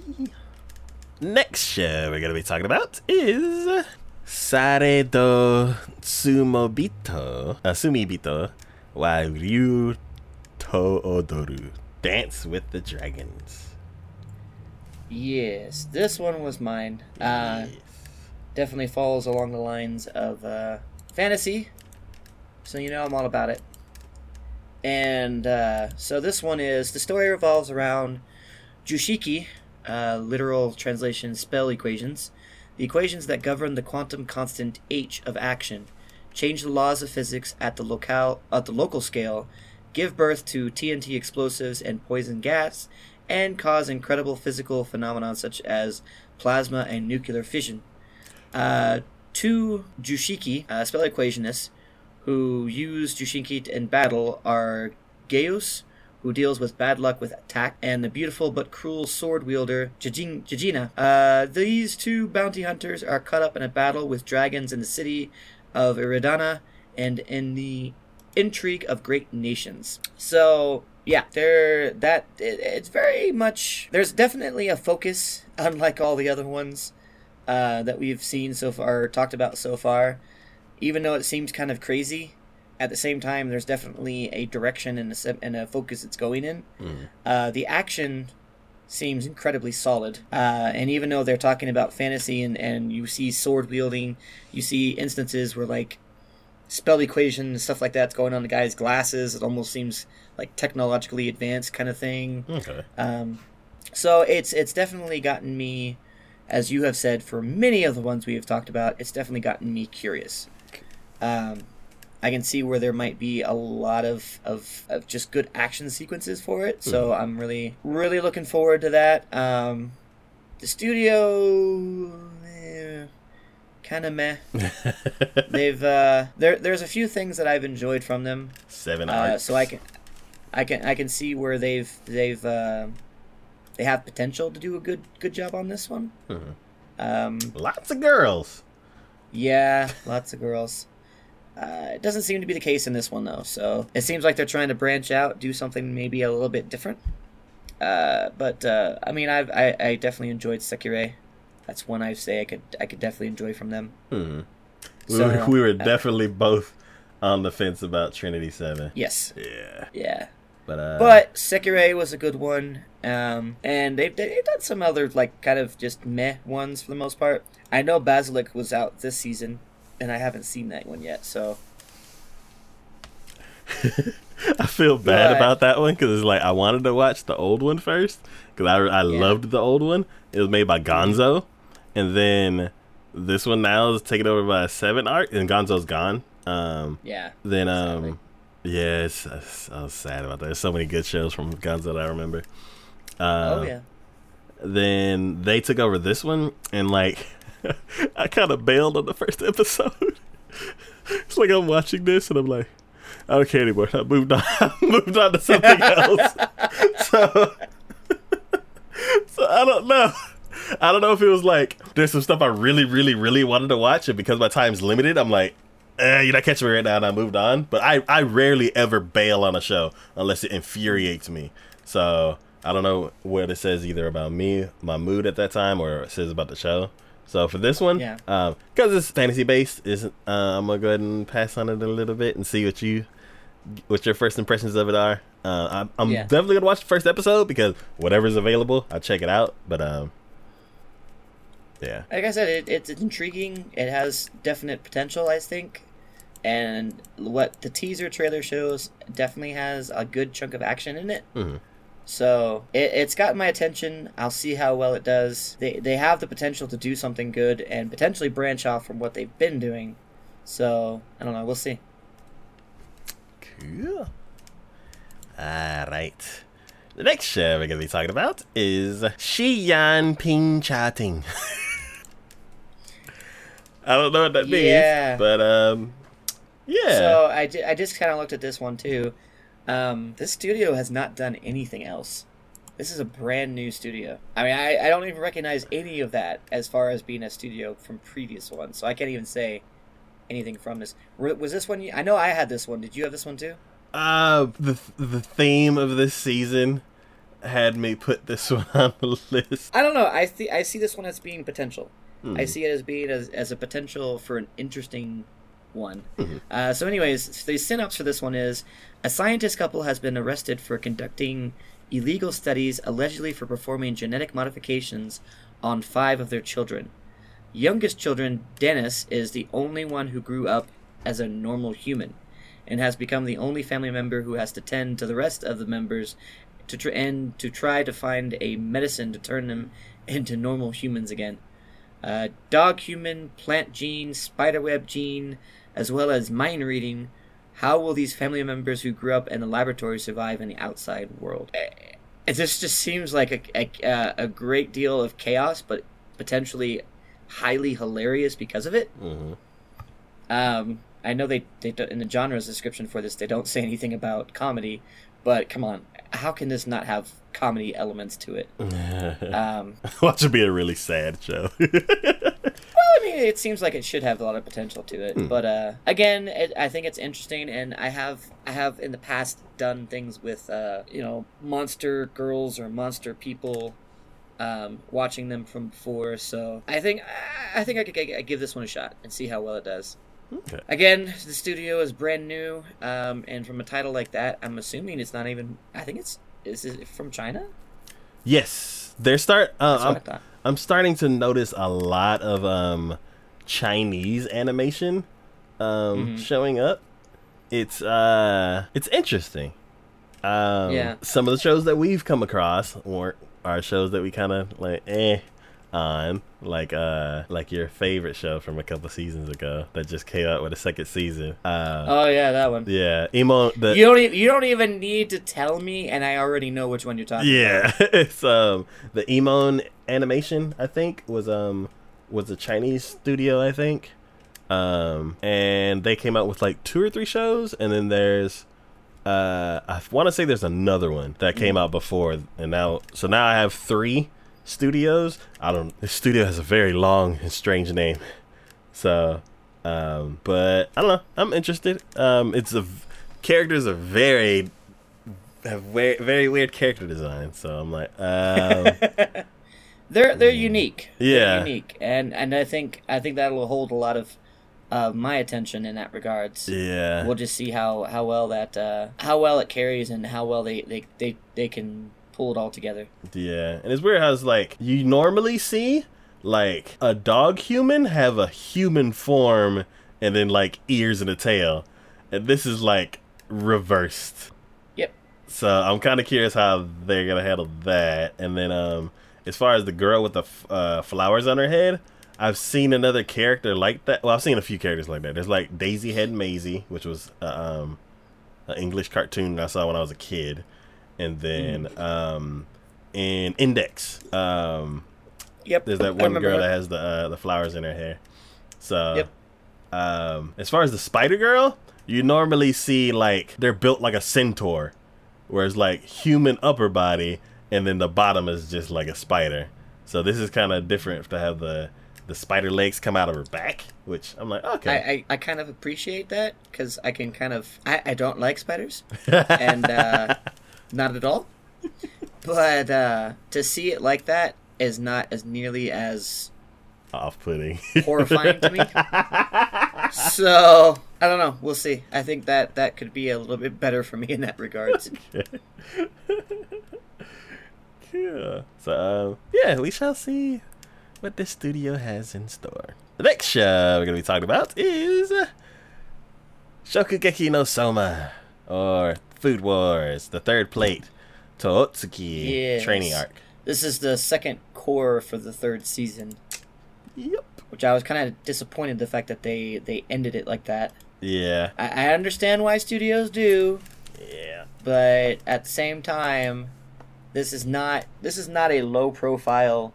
Next show we're gonna be talking about is Sare do Sumobito, uh, Sumibito, wa Ryu to Odoru, Dance with the Dragons. yes this one was mine uh, Yes. definitely falls along the lines of uh, fantasy so you know i'm all about it. And uh, so this one is the story revolves around jushiki uh, literal translation spell equations. The equations that govern the quantum constant h of action. Change the laws of physics at the locale at the local scale. Give birth to tnt explosives and poison gas. And cause incredible physical phenomena such as plasma and nuclear fission. Uh, two Jushiki, uh, spell equationists, who use Jushiki in battle are Geus, who deals with bad luck with attack, and the beautiful but cruel sword wielder Jijin- Jijina. Uh, these two bounty hunters are caught up in a battle with dragons in the city of Eridana and in the intrigue of great nations. So yeah, there that it, it's very much there's definitely a focus unlike all the other ones uh, that we've seen so far, talked about so far. Even though it seems kind of crazy, at the same time, there's definitely a direction and a, and a focus it's going in. Mm. Uh, the action seems incredibly solid. Uh, and even though they're talking about fantasy and, and you see sword wielding, you see instances where, like, spell equation and stuff like that's going on the guy's glasses. It almost seems like technologically advanced kind of thing. Okay. Um, so it's it's definitely gotten me, as you have said, for many of the ones we have talked about, it's definitely gotten me curious. Um, I can see where there might be a lot of, of, of just good action sequences for it. So I'm really really looking forward to that. Um, the studio, eh, kind of meh. They've uh, there there's a few things that I've enjoyed from them. Seven Uh, so I can, I can I can see where they've they've uh, they have potential to do a good good job on this one. Mhm. Um, Lots of girls. yeah, lots of girls. Uh, it doesn't seem to be the case in this one though. So it seems like they're trying to branch out, do something maybe a little bit different. Uh, but uh, I mean, I've I, I definitely enjoyed Sekirei. That's one I say I could I could definitely enjoy from them. Hmm. We, So, were, we were uh, definitely both on the fence about Trinity Seven. Yes, Yeah, yeah. but uh, But Sekirei was a good one, um, and they've, they've done some other like kind of just meh ones for the most part. I know Basilisk was out this season, and I haven't seen that one yet. So I feel bad But- about that one because it's like I wanted to watch the old one first because I I Yeah. loved the old one. It was made by Gonzo, and then this one now is taken over by Seven Arcs, and Gonzo's gone. Um, yeah, then Sadly. um, yeah, it's, it's- I was sad about that. There's so many good shows from Gonzo that I remember. Uh, oh yeah, then they took over this one and like I kind of bailed on the first episode. it's like I'm watching this and I'm like, I don't care anymore. I moved on. I moved on to something else. so, so I don't know. I don't know if it was like there's some stuff I really, really, really wanted to watch, and because my time's limited, I'm like, eh, you're not catching me right now, and I moved on. But I, I rarely ever bail on a show unless it infuriates me. So I don't know what it says either about me, my mood at that time, or it says about the show. So for this one, Yeah. um, because it's fantasy based, is uh, I'm gonna go ahead and pass on it a little bit and see what you, what your first impressions of it are. Uh, I'm, I'm Yeah. definitely gonna watch the first episode because whatever's available, I'll check it out. But um, yeah, like I said, it, it's intriguing. It has definite potential, I think, and what the teaser trailer shows definitely has a good chunk of action in it. Mhm. So it, it's got my attention. I'll see how well it does. They they have the potential to do something good and potentially branch off from what they've been doing. So I don't know. We'll see. cool. All right. The next show we're gonna be talking about is Shiyan Pin Jiating. I don't know what that means, Yeah. but um, yeah. So I, I just kind of looked at this one too. Um, this studio has not done anything else. This is a brand new studio. I mean, I, I don't even recognize any of that as far as being a studio from previous ones. So I can't even say anything from this. Was this one? You, I know I had this one. Did you have this one too? Uh, the the theme of this season had me put this one on the list. I don't know. I see. I see this one as being potential. Hmm. I see it as being as, as a potential for an interesting one. Mhm. Uh, so, anyways, the synopsis for this one is: a scientist couple has been arrested for conducting illegal studies, allegedly for performing genetic modifications on five of their children. Youngest children, Dennis, is the only one who grew up as a normal human, and has become the only family member who has to tend to the rest of the members to tr- and to try to find a medicine to turn them into normal humans again. Uh, dog human, plant gene, spiderweb gene, as well as mind reading. How will these family members who grew up in the laboratory survive in the outside world? It just just seems like a, a, a great deal of chaos, but potentially highly hilarious because of it. Mhm. Um, I know they, they in the genres description for this they don't say anything about comedy, but come on, how can this not have comedy elements to it? Um, Watch it be a really sad show. I mean, it seems like it should have a lot of potential to it, Hmm. but uh, again, it, I think it's interesting, and I have I have in the past done things with uh, you know monster girls or monster people. Um, watching them from before, so I think I think I could g- give this one a shot and see how well it does. okay. Again, the studio is brand new, um, and from a title like that, I'm assuming it's not even. I think it's is it from China? Yes, their start. Uh, I I'm, starting to notice a lot of um Chinese animation um Mhm. showing up. It's uh it's interesting. Um Yeah. some of the shows that we've come across weren't are shows that we kind of like eh on like uh like your favorite show from a couple seasons ago that just came out with a second season. Uh Oh yeah, that one. yeah, emo the You don't even you don't even need to tell me, and I already know which one you're talking about. Yeah, it's um the Emon animation. I think was um was a Chinese studio, I think. Um, and they came out with like two or three shows, and then there's uh, I want to say there's another one that came out before, and now so now I have three studios. I don't. The studio has a very long and strange name, so um, but I don't know. I'm interested. Um, it's a characters are very have very very weird character design, so I'm like, um, they're they're unique. Yeah. they're unique, and and I think I think that'll hold a lot of uh, my attention in that regards. yeah, We'll just see how how well that uh, how well it carries and how well they they they, they can pull it all together. yeah. And it's weird how it's like you normally see like a dog human have a human form and then like ears and a tail, and this is like reversed. Yep. So I'm kind of curious how they're gonna handle that. And then, um, as far as the girl with the f- uh, flowers on her head, I've seen another character like that. Well, I've seen a few characters like that. There's like Daisy Head Mayzie, which was uh, um, an English cartoon I saw when I was a kid, and then um, in Index, um, Yep. there's that one girl her. that has the uh, the flowers in her hair. So, Yep. um, as far as the Spider Girl, you normally see like they're built like a centaur, whereas like human upper body, and then the bottom is just like a spider. So this is kind of different to have the the spider legs come out of her back, which I'm like, okay, I, I, I kind of appreciate that because I can kind of I, I don't like spiders and uh, not at all, but uh, to see it like that is not as nearly as off-putting. horrifying to me. So I don't know. We'll see. I think that that could be a little bit better for me in that regards. yeah. So um, yeah, we shall see what this studio has in store. The next show we're gonna be talking about is Shokugeki no Soma or Food Wars, the third plate, Tootsuki Yes. training arc. This is the second cour for the third season, Yep. which I was kind of disappointed the fact that they they ended it like that. Yeah. I, I understand why studios do, Yeah. but at the same time, this is not this is not a low profile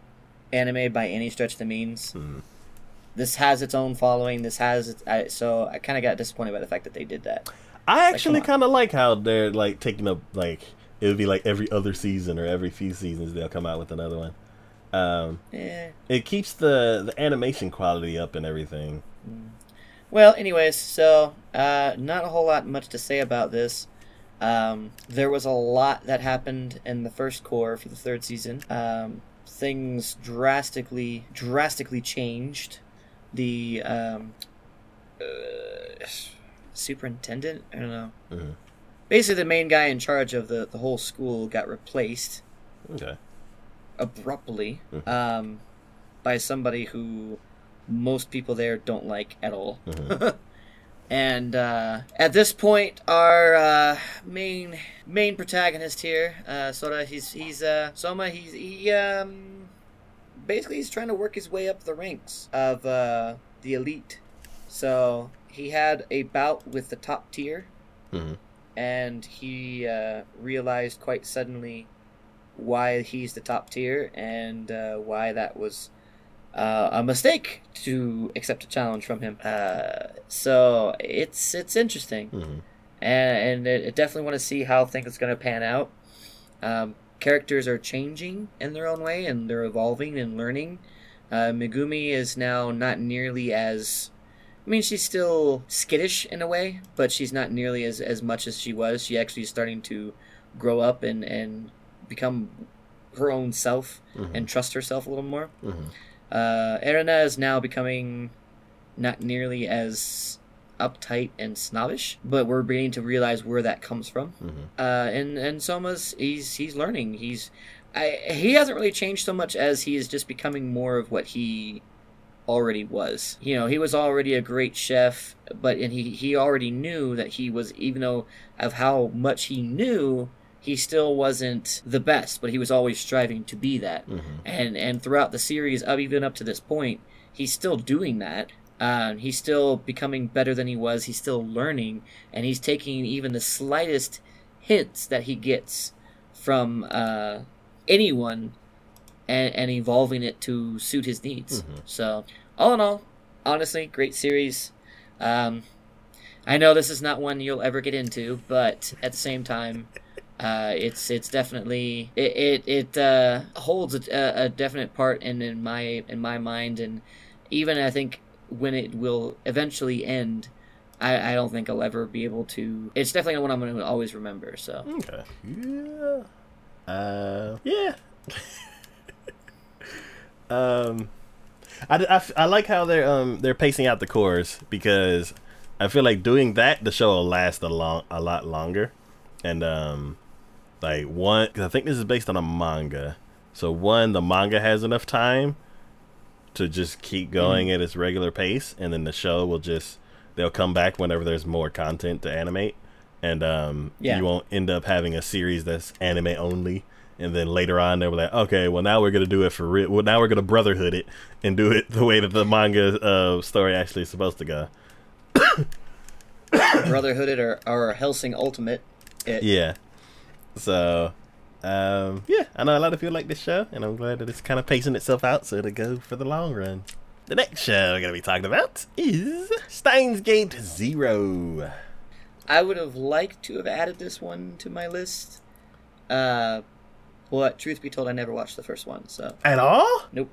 anime by any stretch of the means. Mhm. This has its own following. This has its, I, so I kind of got disappointed by the fact that they did that. I actually on. kind of like how they're like taking up like it would be like every other season or every few seasons they'll come out with another one. Um, Eh. it keeps the the animation quality up and everything. Well, anyways, so uh, not a whole lot much to say about this. Um, there was a lot that happened in the first cour for the third season. Um, things drastically, drastically changed. The um, uh, superintendent, I don't know. Mhm. Basically, the main guy in charge of the, the whole school got replaced Okay. abruptly Mhm. um, by somebody who most people there don't like at all. Mhm. and uh, at this point, our uh, main main protagonist here, uh, Sora, he's he's uh, Soma. He's he um, basically he's trying to work his way up the ranks of uh, the elite. So he had a bout with the top tier, hmm and he uh, realized quite suddenly why he's the top tier and uh, why that was uh, a mistake to accept a challenge from him. Uh, so it's it's interesting, hmm and, and it, it definitely want to see how things are going to pan out. Um, characters are changing in their own way, and they're evolving and learning. Uh, Megumi is now not nearly as I mean, she's still skittish in a way, but she's not nearly as, as much as she was. She actually is starting to grow up and, and become her own self Mhm. and trust herself a little more. hmm Uh, Erina is now becoming not nearly as uptight and snobbish, but we're beginning to realize where that comes from. hmm Uh, and and Soma's he's he's learning. He's I, he hasn't really changed so much as he is just becoming more of what he already was. You know, he was already a great chef, but and he he already knew that he was even though of how much he knew, he still wasn't the best, but he was always striving to be that. hmm And and throughout the series, up even up to this point, he's still doing that. Uh, he's still becoming better than he was. He's still learning, and he's taking even the slightest hints that he gets from uh, anyone and, and evolving it to suit his needs. So, all in all, honestly, great series. Um, I know this is not one you'll ever get into, but at the same time, uh, it's it's definitely it it, it uh, holds a, a definite part in, in my in my mind, and even I think when it will eventually end, I, I don't think I'll ever be able to. It's definitely one I'm going to always remember. So Okay. Yeah. Uh, yeah. um, I, I, I like how they're um they're pacing out the cours because I feel like doing that the show will last a long a lot longer, and um, like one cause I think this is based on a manga, so one the manga has enough time to just keep going at its regular pace, and then the show will just they'll come back whenever there's more content to animate, and um, Yeah. you won't end up having a series that's anime only. And then later on, they were like, "Okay, well now we're gonna do it for real. Well, now we're gonna brotherhood it and do it the way that the manga uh, story actually is supposed to go." Brotherhooded or or Hellsing Ultimate. It, Yeah. So, um, yeah, I know a lot of people like this show, and I'm glad that it's kind of pacing itself out so to go for the long run. The next show we're gonna be talking about is Steins Gate Zero. I would have liked to have added this one to my list. Uh, but truth be told, I never watched the first one, so At all? nope.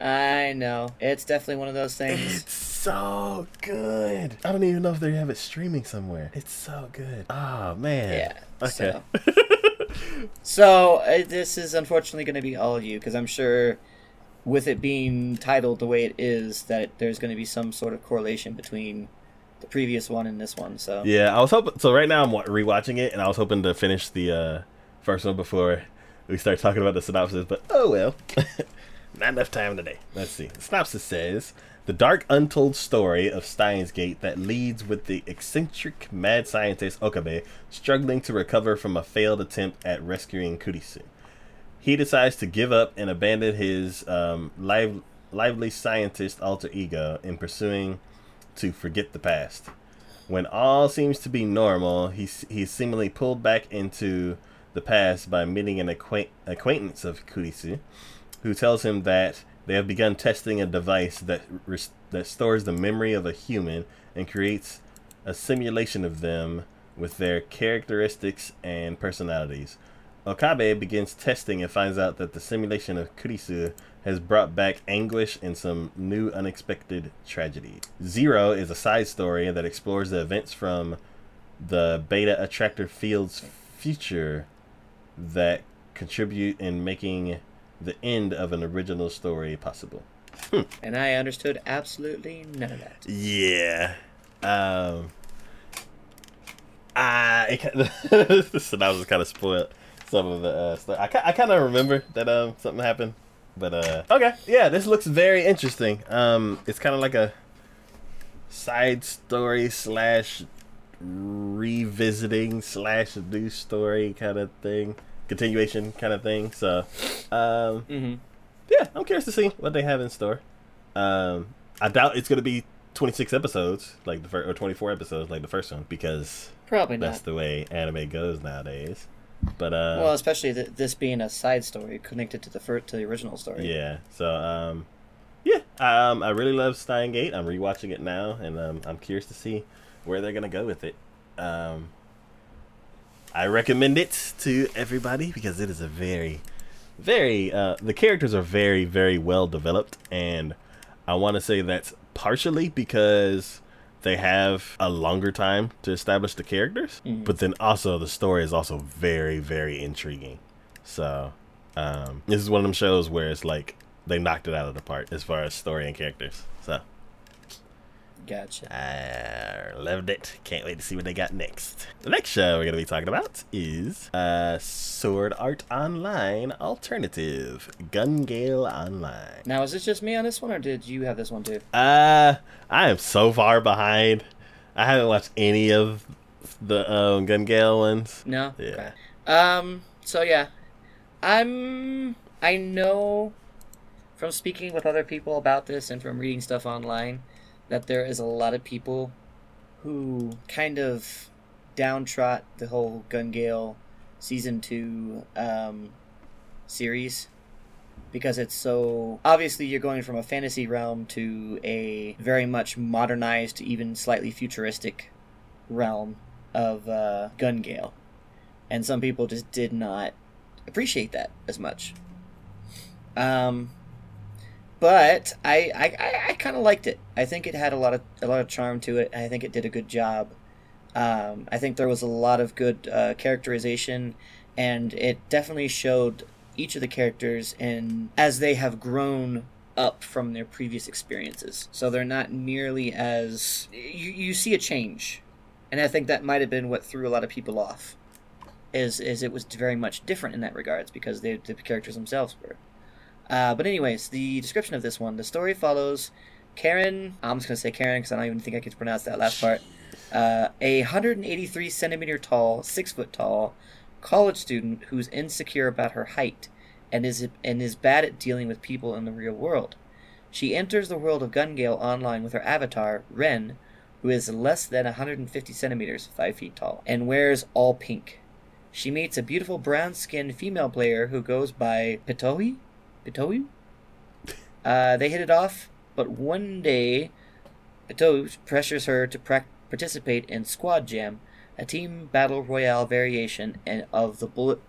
I know it's definitely one of those things. It's so good. I don't even know if they have it streaming somewhere. It's so good. Oh man. Yeah. Okay. So, so uh, this is unfortunately going to be all of you because I'm sure, with it being titled the way it is, that there's going to be some sort of correlation between the previous one and this one. So Yeah, I was hoping. So right now I'm rewatching it, and I was hoping to finish the uh, first one before we start talking about the synopsis. But oh well, not enough time today. Let's see. The synopsis says the dark, untold story of Steins Gate that leads with the eccentric mad scientist Okabe struggling to recover from a failed attempt at rescuing Kurisu. He decides to give up and abandon his um, live, lively scientist alter ego in pursuing to forget the past. When all seems to be normal, he's, he's seemingly pulled back into the past by meeting an acquaint- acquaintance of Kurisu, who tells him that they have begun testing a device that that stores the memory of a human and creates a simulation of them with their characteristics and personalities. Okabe begins testing and finds out that the simulation of Kurisu has brought back anguish and some new unexpected tragedy. Zero is a side story that explores the events from the beta attractor field's future that contribute in making the end of an original story possible. and I understood absolutely none of that. Yeah. Um. I it, kind the synopsis kind of spoiled some of the uh, stuff. I, I kind of remember that um something happened, but uh okay yeah this looks very interesting. Um, it's kind of like a side story slash revisiting slash news story kind of thing, continuation kind of thing. So, um, Mm-hmm. yeah, I'm curious to see what they have in store. Um, I doubt it's gonna be 26 episodes like the first or 24 episodes like the first one because Probably that's not. the way anime goes nowadays. But uh, well, especially th- this being a side story connected to the fir- to the original story. yeah. So um, yeah, um, I really love Steins Gate. I'm rewatching it now, and um, I'm curious to see where they're gonna go with it. Um, I recommend it to everybody because it is a very, very. Uh, the characters are very, very well developed, and I want to say that's partially because they have a longer time to establish the characters, Mhm. but then also the story is also very, very intriguing. So, um, this is one of them shows where it's like they knocked it out of the park as far as story and characters. So, Gotcha. I loved it. Can't wait to see what they got next. The next show we're going to be talking about is uh, Sword Art Online Alternative Gun Gale Online. Now, is this just me on this one, or did you have this one too? Uh, I am so far behind. I haven't watched any of the um, Gun Gale ones. No. Yeah. Okay. Um. So yeah, I'm. I know from speaking with other people about this and from reading stuff online that there is a lot of people who kind of downtrot the whole Gun Gale season two um, series because it's so obviously you're going from a fantasy realm to a very much modernized, even slightly futuristic realm of uh, Gun Gale, and some people just did not appreciate that as much. Um, but I I, I, kind of liked it. I think it had a lot of a lot of charm to it. I think it did a good job. Um, I think there was a lot of good uh, characterization, and it definitely showed each of the characters and as they have grown up from their previous experiences. So they're not nearly as you, you see a change. And I think that might have been what threw a lot of people off. Is is it was very much different in that regards because they, the characters themselves were. Uh, but anyways, the description of this one, the story follows Karen. I'm just gonna say Karen because I don't even think I can pronounce that last part. Uh, a 183 centimeter tall, six foot tall, college student who's insecure about her height and is and is bad at dealing with people in the real world. She enters the world of Gun Gale online with her avatar, Ren, who is less than 150 centimeters, 5 feet tall, and wears all pink. She meets a beautiful brown skinned female player who goes by Pitohui? Pitohui? Uh, they hit it off, but one day, Pitohui pressures her to pra- participate in Squad Jam, a team battle royale variation and of the Bullet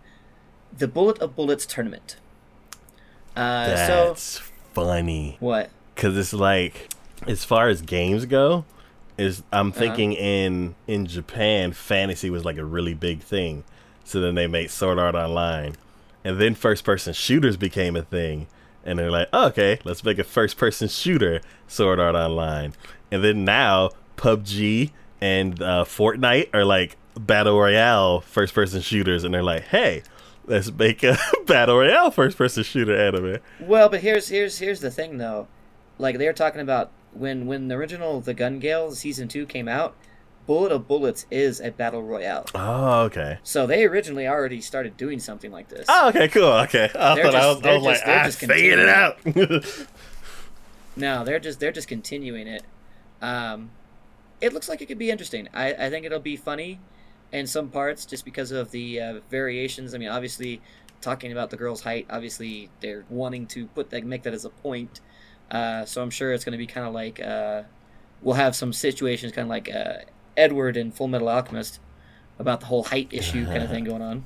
the Bullet of Bullets tournament. Uh, That's so, funny. What? Because it's like, as far as games go, is I'm uh-huh. thinking uh-huh. in in Japan, fantasy was like a really big thing. So then they made Sword Art Online, and then first person shooters became a thing. And they're like, oh, okay, let's make a first person shooter Sword Art Online. And then now PUBG and uh, Fortnite are like battle royale first person shooters, and they're like, hey, let's make a battle royale first person shooter anime. Well, but here's here's here's the thing though, like they're talking about when when the original The Gun Gale season two came out. Bullet of Bullets is a battle royale. Oh, okay. So they originally already started doing something like this. Oh, okay, cool. Okay, I they're thought just, I was, I was just, like, I figured it out. no, they're just they're just continuing it. Um, it looks like it could be interesting. I, I think it'll be funny in some parts just because of the uh, variations. I mean, obviously, talking about the girl's height, obviously they're wanting to put that, make that as a point. Uh, so I'm sure it's going to be kind of like uh, we'll have some situations kind of like uh, Edward in Full Metal Alchemist about the whole height issue kind of thing going on.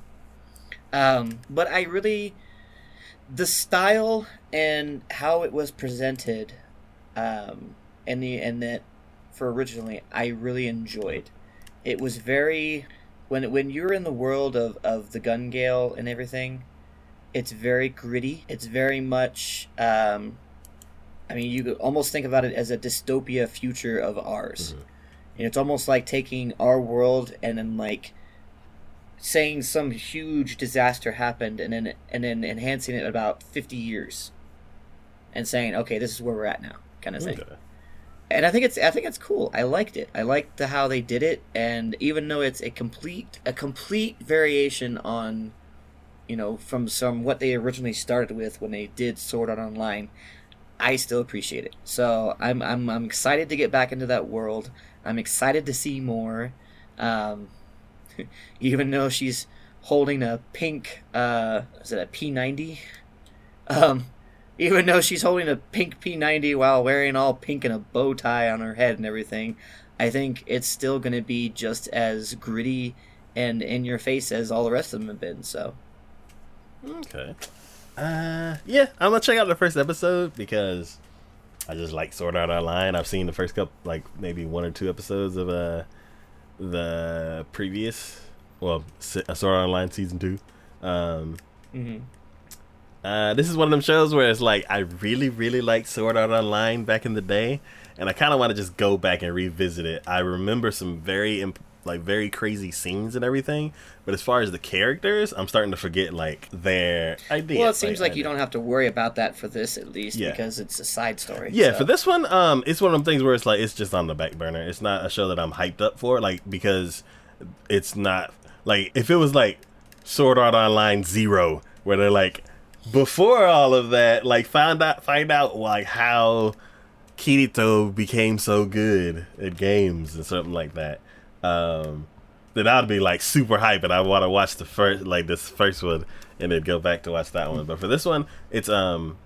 Um, but I really the style and how it was presented, um, and the and that for originally I really enjoyed. It was very when when you're in the world of, of the gun gale and everything, it's very gritty. It's very much. Um, I mean, you could almost think about it as a dystopia future of ours. Mm-hmm. And it's almost like taking our world and then like saying some huge disaster happened and then and then enhancing it about 50 years and saying okay this is where we're at now kind of thing okay and I think it's I think it's cool. I liked it. I liked the how they did it, and even though it's a complete a complete variation on, you know, from some what they originally started with when they did Sword Art Online, I still appreciate it. So I'm I'm I'm excited to get back into that world. I'm excited to see more. Um, even though she's holding a pink, uh, is it a P90? Um, even though she's holding a pink P90 while wearing all pink and a bow tie on her head and everything, I think it's still going to be just as gritty and in your face as all the rest of them have been. So, okay, uh, yeah, I'm gonna check out the first episode because I just like Sword Art Online. I've seen the first couple, like maybe one or two episodes of uh the previous, well, Sword Art Online season two. Um, mm-hmm. Uh, this is one of them shows where it's like I really, really liked Sword Art Online back in the day, and I kind of want to just go back and revisit it. I remember some very imp- like very crazy scenes and everything, but as far as the characters, I'm starting to forget like their idea. Well, it seems like, like you don't have to worry about that for this at least yeah. because it's a side story. Yeah, so. for this one, um, it's one of them things where it's like it's just on the back burner. It's not a show that I'm hyped up for, like because it's not like if it was like Sword Art Online Zero, where they're like before all of that, like find out find out like how Kirito became so good at games and something like that. Um, then I'd be like super hype, and I want to watch the first like this first one, and then go back to watch that one. But for this one, it's um,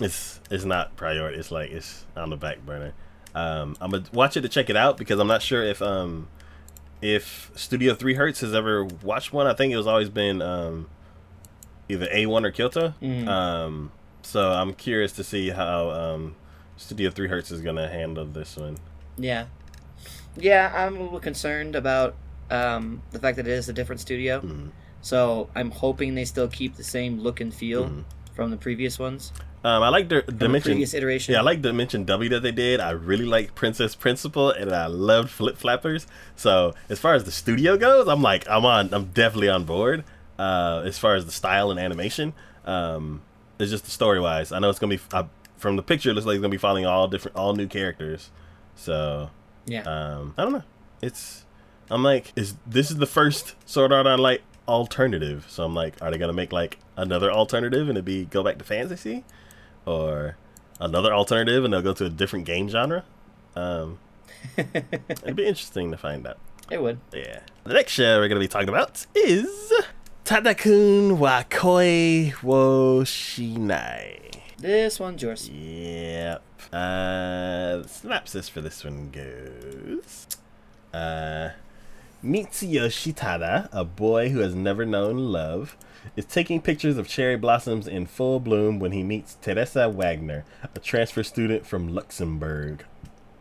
it's it's not priority. It's like it's on the back burner. Um, I'm gonna watch it to check it out because I'm not sure if um, if Studio Three Hertz has ever watched one. I think it was always been um, either A1 or Kyoto. Mhm. Um, so I'm curious to see how um, Studio Three Hertz is gonna handle this one. Yeah. Yeah, I'm a little concerned about um, the fact that it is a different studio. Mhm. So I'm hoping they still keep the same look and feel Mhm. from the previous ones, Um, I like the Dimension. previous iteration. Yeah, I like Dimension W that they did. I really like Princess Principal, and I loved Flip Flappers. So as far as the studio goes, I'm like, I'm on. I'm definitely on board. Uh, as far as the style and animation, um, it's just the story wise. I know it's gonna be uh, from the picture. It looks like it's gonna be following all different, all new characters. So yeah. um, I don't know. It's I'm like, is this is the first Sword Art Online alternative? So I'm like, are they gonna make like another alternative and it be go back to fantasy, or another alternative and they'll go to a different game genre? Um, it'd be interesting to find out. it would. Yeah. The next show we're gonna be talking about is Tadakun wa Koi wo Shinai. This one's yours. Yep. Uh, synopsis for this one goes. Uh, Mitsuyoshi Tada, a boy who has never known love, is taking pictures of cherry blossoms in full bloom when he meets Teresa Wagner, a transfer student from Luxembourg.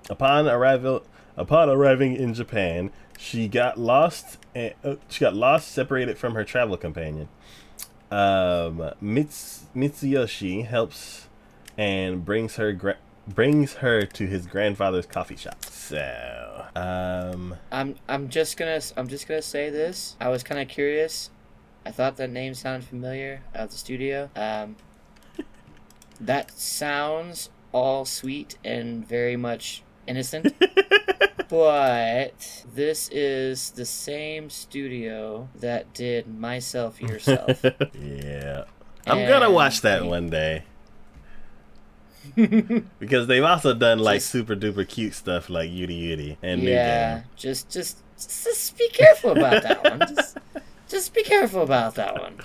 Upon arrival, upon arriving in Japan, she got lost. And, uh, she got lost, separated from her travel companion. Um, Mits- Mitsuyoshi helps and brings her gra- brings her to his grandfather's coffee shop. So, um, I'm I'm just gonna I'm just gonna say this. I was kind of curious. I thought that name sounded familiar at the studio. Um, that sounds all sweet and very much innocent. but this is the same studio that did Myself Yourself. yeah, I'm gonna watch that one day because they've also done like Just- super duper cute stuff like Yuru Yuri and New yeah, just just just be careful about that one. Just just be careful about that one.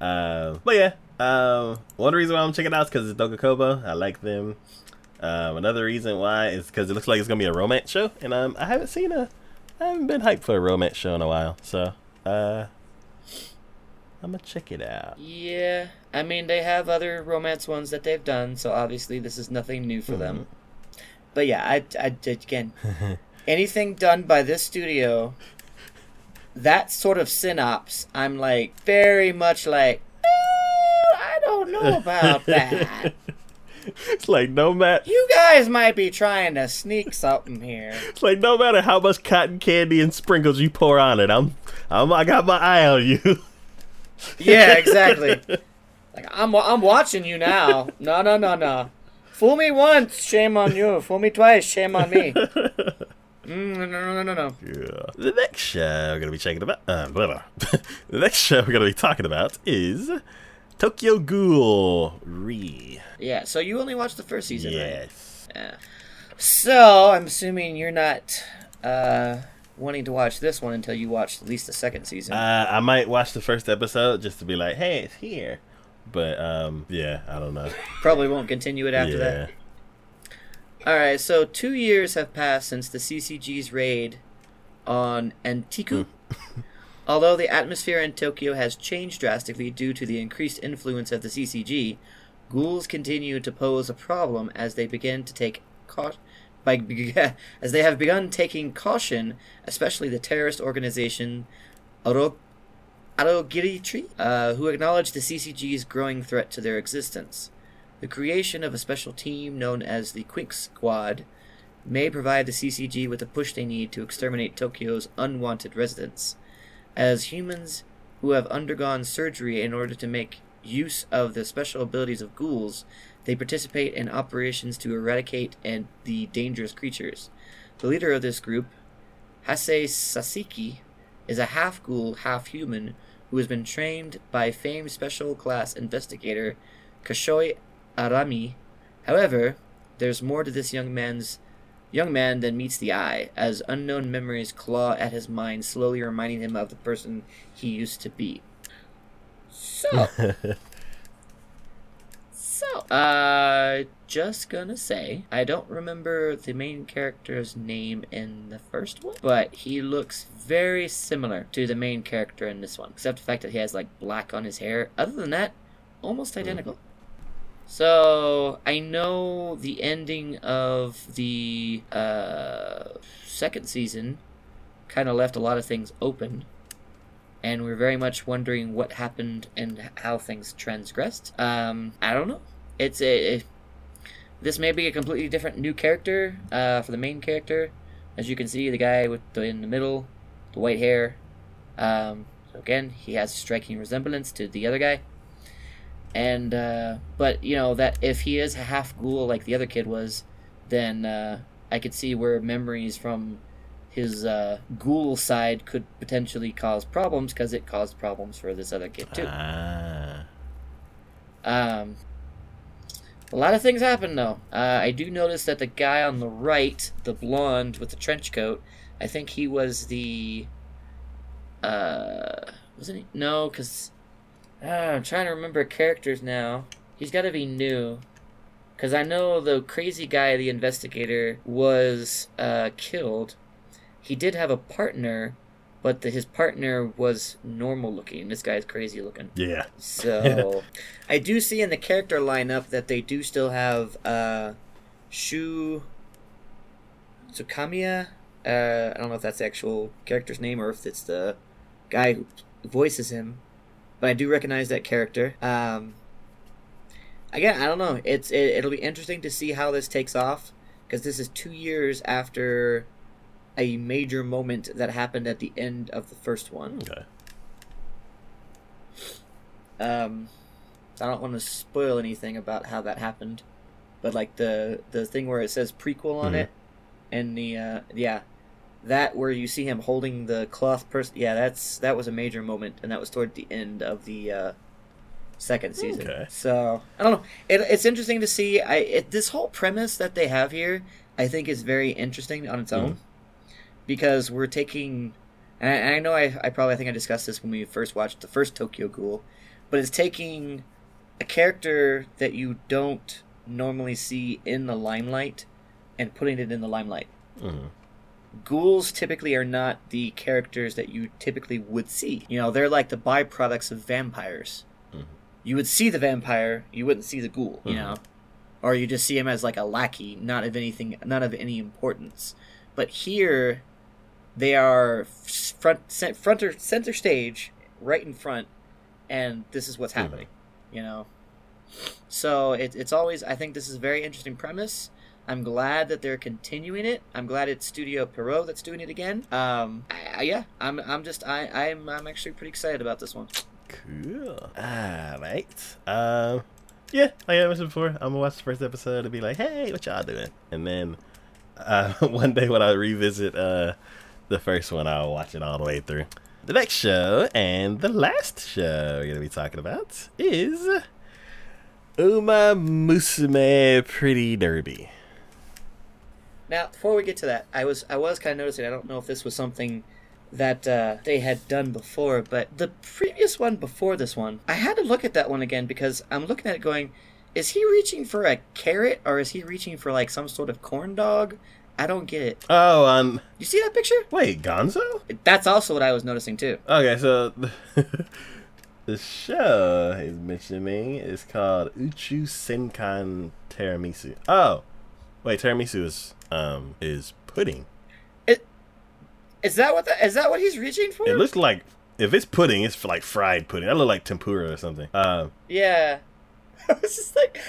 Uh, but yeah, um, one reason why I'm checking out is because it's Dogakobo. I like them. Um, another reason why is because it looks like it's gonna be a romance show, and um, I haven't seen a, I haven't been hyped for a romance show in a while, so uh, I'm gonna check it out. Yeah, I mean they have other romance ones that they've done, so obviously this is nothing new for them. But yeah, I, I again, anything done by this studio, that sort of synops, I'm like very much like, "Uh, I don't know about that. it's like no matter, You guys might be trying to sneak something here. it's like no matter how much cotton candy and sprinkles you pour on it, I'm, I'm, I got my eye on you. Yeah, exactly. Like I'm, I'm watching you now. No, no, no, no. Fool me once, shame on you. Fool me twice, shame on me. Mm, no, no, no, no, no. Yeah. The next show we're gonna be checking about, uh, blah, blah. the next show we're gonna be talking about is Tokyo Ghoul Re. Yeah, so you only watched the first season, right? Yes. Yeah. So I'm assuming you're not uh, wanting to watch this one until you watch at least the second season. Uh, I might watch the first episode just to be like, hey, it's here. But um, yeah, I don't know. Probably won't continue it after yeah. that. All right, so two years have passed since the CCG's raid on Anteiku. Although the atmosphere in Tokyo has changed drastically due to the increased influence of the CCG, ghouls continue to pose a problem as they begin to take cau- by as they have begun taking caution, especially the terrorist organization Aro- Aogiri uh, who acknowledge the CCG's growing threat to their existence. The creation of a special team known as the Quinx Squad may provide the CCG with the push they need to exterminate Tokyo's unwanted residents. As humans who have undergone surgery in order to make use of the special abilities of ghouls, they participate in operations to eradicate and the dangerous creatures. The leader of this group, Haise Sasaki, is a half ghoul, half human who has been trained by famed special class investigator Kishou Arima. However, there's more to this young man's young man then meets the eye as unknown memories claw at his mind, slowly reminding him of the person he used to be. So, so, uh, just gonna say, I don't remember the main character's name in the first one, but he looks very similar to the main character in this one, except the fact that he has like black on his hair. Other than that, almost identical. So I know the ending of the uh, second season kind of left a lot of things open, and we're very much wondering what happened and how things transgressed. Um, I don't know. It's a, this may be a completely different new character uh, for the main character. As you can see, the guy with the in the middle, the white hair. Um, so again, he has striking resemblance to the other guy and uh, but you know that if he is a half ghoul like the other kid was, then uh, I could see where memories from his uh, ghoul side could potentially cause problems because it caused problems for this other kid too. Ah. Um, a lot of things happen though. Uh, I do notice that the guy on the right, the blonde with the trench coat, I think he was the. Uh, wasn't he? No, because Ah, I'm trying to remember characters now. He's got to be new. Because I know the crazy guy, the investigator, was uh, killed. He did have a partner, but the, his partner was normal looking. This guy's crazy looking. Yeah. So, I do see in the character lineup that they do still have uh, Shu Tsukiyama. Uh, I don't know if that's the actual character's name or if it's the guy who voices him but I do recognize that character. Um, again, I don't know. It's it, it'll be interesting to see how this takes off because this is two years after a major moment that happened at the end of the first one. Okay. Um, I don't want to spoil anything about how that happened, but like the the thing where it says prequel on Mhm. it, and the uh, yeah, that where you see him holding the cloth person. Yeah, that's that was a major moment, and that was toward the end of the uh, second season. Okay. So I don't know. It, it's interesting to see. I it, this whole premise that they have here, I think, is very interesting on its own, because we're taking. And I, and I know I, I probably I think I discussed this when we first watched the first Tokyo Ghoul, but it's taking a character that you don't normally see in the limelight and putting it in the limelight Mhm. Ghouls typically are not the characters that you typically would see. You know, they're like the byproducts of vampires. Mhm. You would see the vampire, you wouldn't see the ghoul, you Mhm. know? Or you just see him as like a lackey, not of anything, not of any importance. But here, they are front, cent- fronter, center stage, right in front, and this is what's Mhm. happening, you know? So it, it's always, I think this is a very interesting premise. I'm glad that they're continuing it. I'm glad it's Studio Pierrot that's doing it again. Um, I, I- yeah, I'm, I'm just, I, I'm, I'm actually pretty excited about this one. Cool. Alright. Um yeah, like I mentioned before, I'm gonna watch the first episode and be like, hey, what y'all doing? And then uh one day when I revisit uh the first one, I'll watch it all the way through. The next show and the last show we're gonna be talking about is Uma Musume Pretty Derby. Now, before we get to that, I was, I was kind of noticing. I don't know if this was something that uh, they had done before, but the previous one before this one, I had to look at that one again because I'm looking at it going, is he reaching for a carrot or is he reaching for like some sort of corn dog? I don't get it. Oh, um, You see that picture? wait, Gonzo? That's also what I was noticing too. Okay, so the show he's mentioning is called Uchu Senkan Tiramisu. Oh, wait, tiramisu is um is pudding. Is that what the, is that what he's reaching for? It looks like if it's pudding, it's like fried pudding. That look like tempura or something. Um, Yeah. I was just like,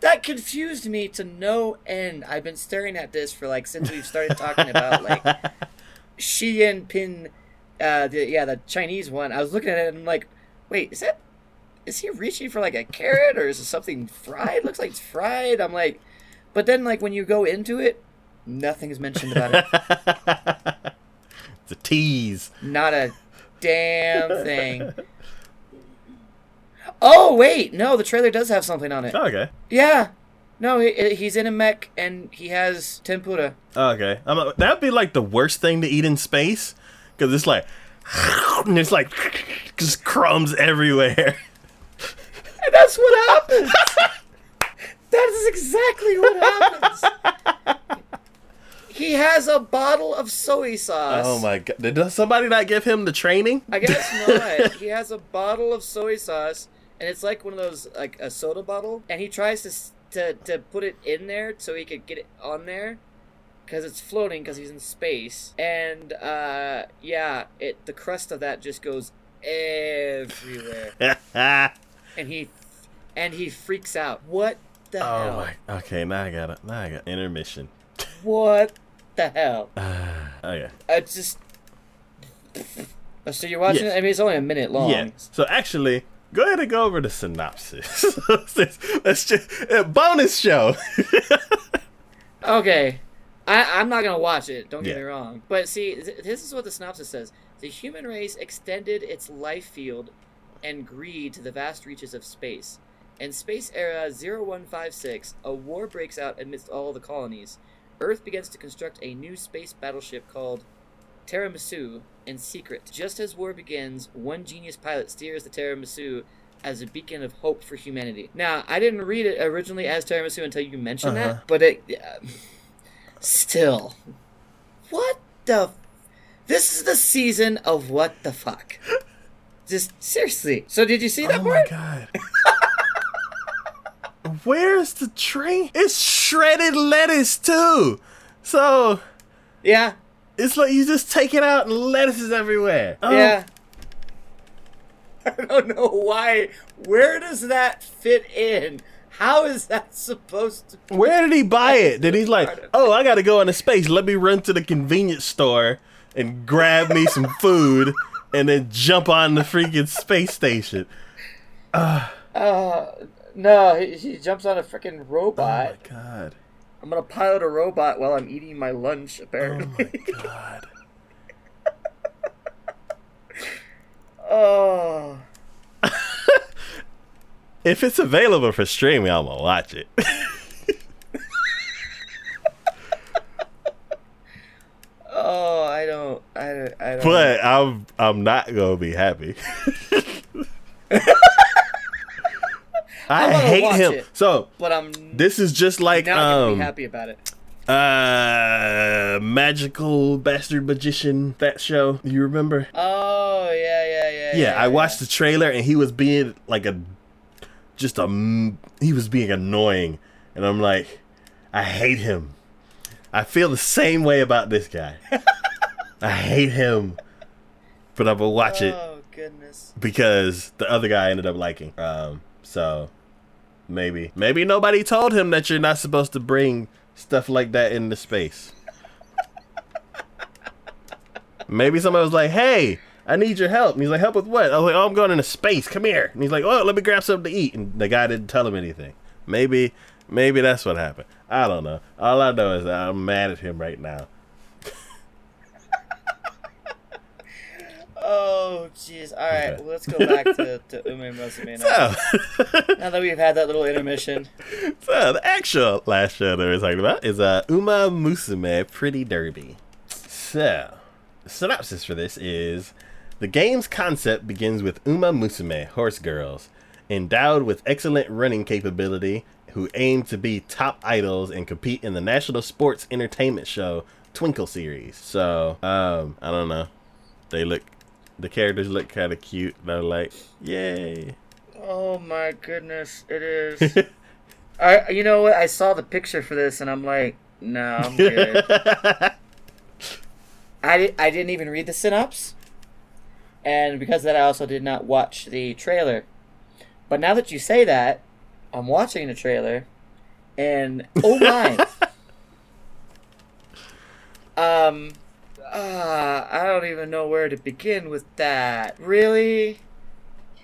that confused me to no end. I've been staring at this for like since we've started talking about like Xi Pin, uh, the, yeah, the Chinese one. I was looking at it and I'm like, wait, is that, is he reaching for like a carrot or is it something fried? Looks like it's fried. I'm like, but then like when you go into it, nothing's mentioned about it. it's a tease. Not a damn thing. Oh wait, no, the trailer does have something on it. Oh, okay. Yeah. No, he, he's in a mech and he has tempura. Oh, okay, I'm like, that'd be like the worst thing to eat in space because it's like, and it's like just crumbs everywhere. And that's what happens. That is exactly what happens. he has a bottle of soy sauce. Oh my god! Did somebody not give him the training? I guess not. he has a bottle of soy sauce, and it's like one of those like a soda bottle, and he tries to to to put it in there so he could get it on there because it's floating because he's in space, and uh, yeah, it the crust of that just goes everywhere, and he and he freaks out. What the oh hell? my. Okay, now I got it. Now I got intermission. What the hell? Okay. I just. So you're watching Yes. it? I mean, it's only a minute long. Yeah. So actually, go ahead and go over the synopsis. Let's just a bonus show. Okay. I, I'm not gonna watch it. Don't get Yeah. me wrong. But see, th- this is what the synopsis says: the human race extended its life field and greed to the vast reaches of space. In space era 0156, a war breaks out amidst all the colonies. Earth begins to construct a new space battleship called Tiramisu in secret. Just as war begins, one genius pilot steers the Tiramisu as a beacon of hope for humanity. Now, I didn't read it originally as Tiramisu until you mentioned Uh-huh. that, but it uh, still what the f- This is the season of what the fuck. Just seriously. So did you see that part? oh my god. Where's the train? It's shredded lettuce too. So Yeah. it's like you just take it out and lettuce is everywhere. Oh, Yeah. I don't know why. Where does that fit in? How is that supposed to? Where did he buy it? Did he like, oh, I gotta go into space. Let me run to the convenience store and grab me some food and then jump on the freaking space station. Uh, no, he, he jumps on a freaking Oh robot. my god. I'm gonna pilot a robot while I'm eating my lunch. Apparently. Oh my god. Oh. If it's available for streaming, I'm gonna watch it. Oh, I don't. I don't. I don't. but I'm I'm not gonna be happy. I wanna hate him. it. So but I'm this is just like um be happy about it. uh magical bastard magician that show. You remember? Oh yeah, yeah, yeah. Yeah, yeah I watched the trailer and he was being like a just a. he was being annoying and I'm like I hate him. I feel the same way about this guy. I hate him. But I'm gonna watch it Oh goodness. because the other guy ended up liking. Um so maybe maybe nobody told him that you're not supposed to bring stuff like that into space. Maybe somebody was like, "Hey, I need your help." And he's like, "Help with what?" I was like, "Oh, I'm going into space. Come here." And he's like, "Oh, let me grab something to eat." And the guy didn't tell him anything. Maybe, maybe that's what happened. I don't know. All I know is that I'm mad at him right now. Oh jeez. All right, Okay. well, let's go back to to Uma Musume now. So, now that we've had that little intermission. so the actual last show that we're talking about is uh, Uma Musume Pretty Derby. So, the synopsis for this is the game's concept begins with Uma Musume, horse girls, endowed with excellent running capability, who aim to be top idols and compete in the national sports entertainment show Twinkle Series. So, um, I don't know. They look, the characters look kind of cute. They're like, yay. Oh my goodness, it is. I you know what? I saw the picture for this and I'm like, no, I'm good. I di- I didn't even read the synopsis, and because of that, I also did not watch the trailer. But now that you say that, I'm watching the trailer, and oh my, um, uh, I don't even know where to begin with that. Really?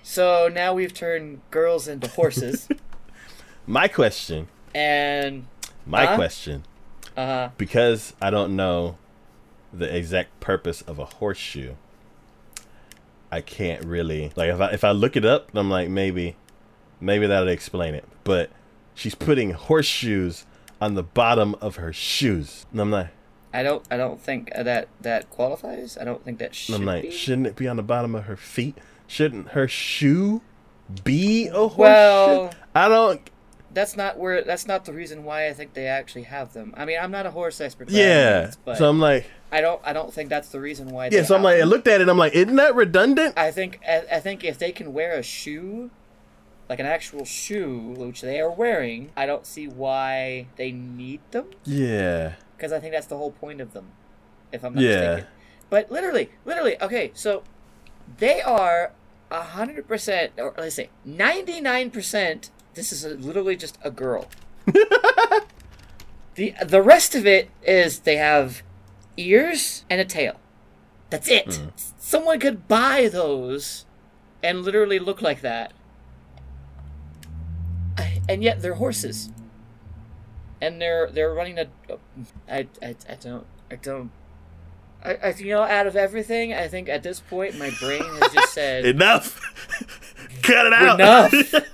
So now we've turned girls into horses, My question, and my Huh? question, uh, because I don't know the exact purpose of a horseshoe, I can't really like if I if I look it up, I'm like maybe, maybe that'll explain it. But she's putting horseshoes on the bottom of her shoes. And I'm like, I don't. I don't think that that qualifies. I don't think that should I'm like, be. shouldn't it be on the bottom of her feet? Shouldn't her shoe be a horseshoe? Well- I don't. That's not where. That's not the reason why I think they actually have them. I mean, I'm not a horse expert. Yeah. means, but So I'm like, I don't. I don't think that's the reason why. yeah. they So I'm like, I looked at it. I'm like, isn't that redundant? I think. I, I think if they can wear a shoe, like an actual shoe, which they are wearing, I don't see why they need them. Yeah. Because I think that's the whole point of them. If I'm not Yeah. mistaken. But literally, literally, okay. So they are hundred percent, or let's say ninety nine percent. This is a, literally just a girl. the the rest of it is they have ears and a tail. That's it. Hmm. Someone could buy those and literally look like that. And yet they're horses. And they're they're running a I, I, I don't I don't I, I you know out of everything I think at this point my brain has just said Enough. Cut it out. Enough.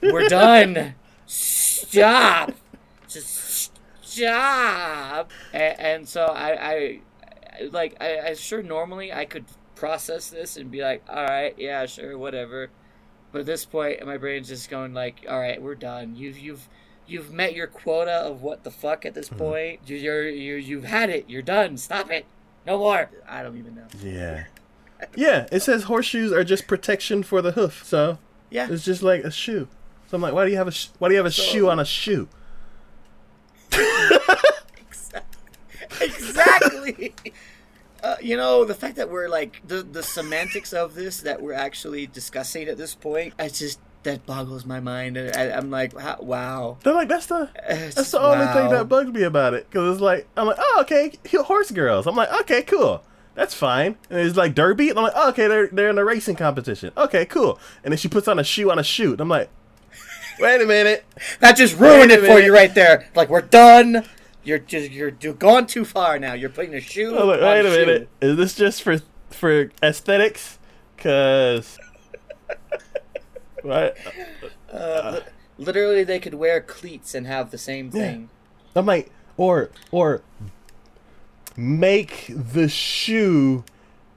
We're done. Stop. Just stop. And, and so I, I, like, I, I sure normally I could process this and be like, all right, yeah, sure, whatever. But at this point, my brain's just going like, all right, we're done. You've, you've, you've met your quota of what the fuck at this point. You, you're, you, you've had it. You're done. Stop it. No more. I don't even know. Yeah. Yeah, it says horseshoes are just protection for the hoof. So Yeah. it's just like a shoe. So I'm like, why do you have a sh- why do you have a shoe on a shoe? exactly. Uh, you know the fact that we're like the the semantics of this that we're actually discussing at this point. I just that boggles my mind. And I, I'm like, wow. They're like, that's the It's that's the only thing that bugs me about it. Cause it's like, I'm like, oh okay, horse girls. I'm like, okay, cool. That's fine. And it's like derby. And I'm like, oh, okay, they're they're in a racing competition. Okay, cool. And then she puts on a shoe on a shoe. And I'm like, wait a minute. That just ruined it for you right there. Like we're done. You're just you're, you're gone too far now. You're putting a shoe. Like, wait a shoe. minute. Is this just for for aesthetics? Cause what? Uh, li- literally, they could wear cleats and have the same Yeah. thing. I'm like, or or make the shoe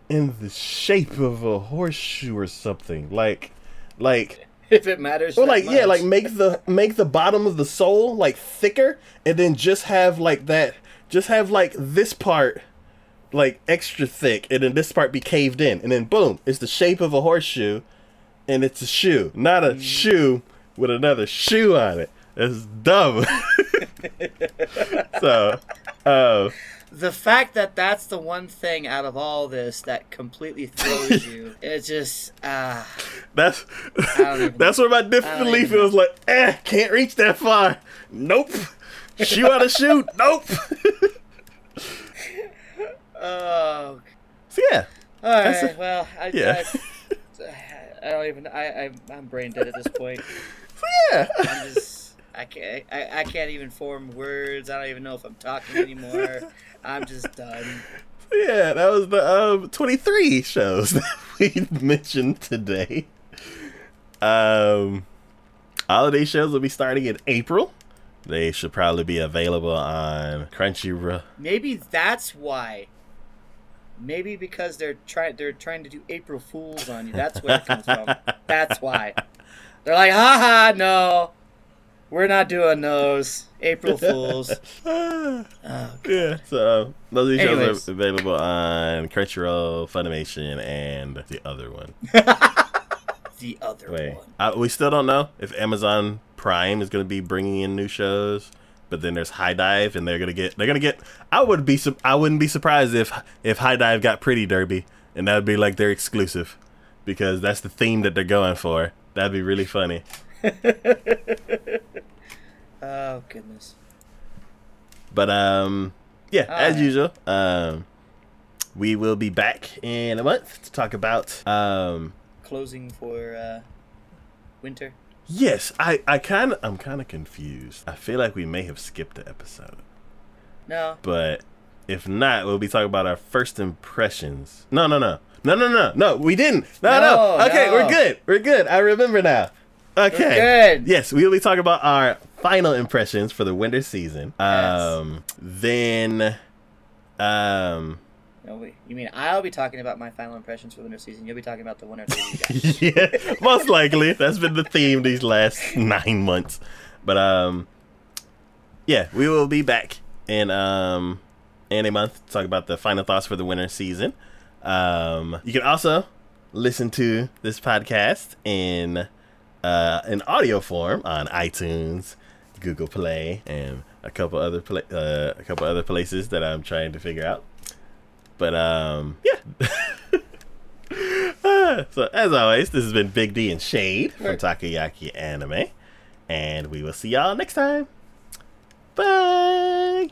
in the shape of a horseshoe or something. Like, like, If it matters. or like, yeah, like make the make the bottom of the sole like thicker, and then just have like that. Just have like this part like extra thick, and then this part be caved in, and then boom, it's the shape of a horseshoe, and it's a shoe, not Mm. a shoe with another shoe on it. It's dumb. so, uh, the fact that that's the one thing out of all this that completely throws you, it just ah. that's that's where my disbelief was like, eh, can't reach that far. Nope. Shoe on a shoe. Nope. Oh. so yeah, All right. A- well, I, yeah. I, I don't even. I, I I'm brain dead at this point. yeah. I'm just. I can't. I, I can't even form words. I don't even know if I'm talking anymore. I'm just done. Yeah, that was the um, 23 shows that we mentioned today. Um, holiday shows will be starting in April. They should probably be available on Crunchyroll. Maybe that's why. Maybe because they're trying. They're trying to do April Fools on you. That's where it comes from. That's why. They're like, haha, no, we're not doing those April Fools. Oh, yeah, so those these shows are available on Crunchyroll, Funimation, and the other one. the other Wait, one. uh, we still don't know if Amazon Prime is going to be bringing in new shows. But then there's HIDIVE, and they're gonna get they're gonna get. I would be I wouldn't be surprised if if HIDIVE got Pretty Derby, and that would be like their exclusive, because that's the theme that they're going for. That'd be really funny. Oh goodness. But um, yeah, as Alright. usual, um, we will be back in a month to talk about um. Closing for uh, winter. Yes, I I kind of I'm kind of confused. I feel like we may have skipped the episode. No. but if not, we'll be talking about our first impressions. No, no, no, no, no, no, no. We didn't. No, no. No, Okay, no. we're good. We're good. I remember now. Okay. We're good. Yes, we'll be talking about our final impressions for the winter season. Um, then, um, You mean I'll be talking about my final impressions for the winter season? You'll be talking about the winter season. yeah, most likely that's been the theme these last nine months. But um, yeah, we will be back in um in a month to talk about the final thoughts for the winter season. Um, you can also listen to this podcast in uh in audio form on iTunes, Google Play, and a couple other pla- uh, a couple other places that I'm trying to figure out. But um, yeah. Ah, so as always, this has been Big D and Shade from Takoyaki Anime, and we will see y'all next time. Bye.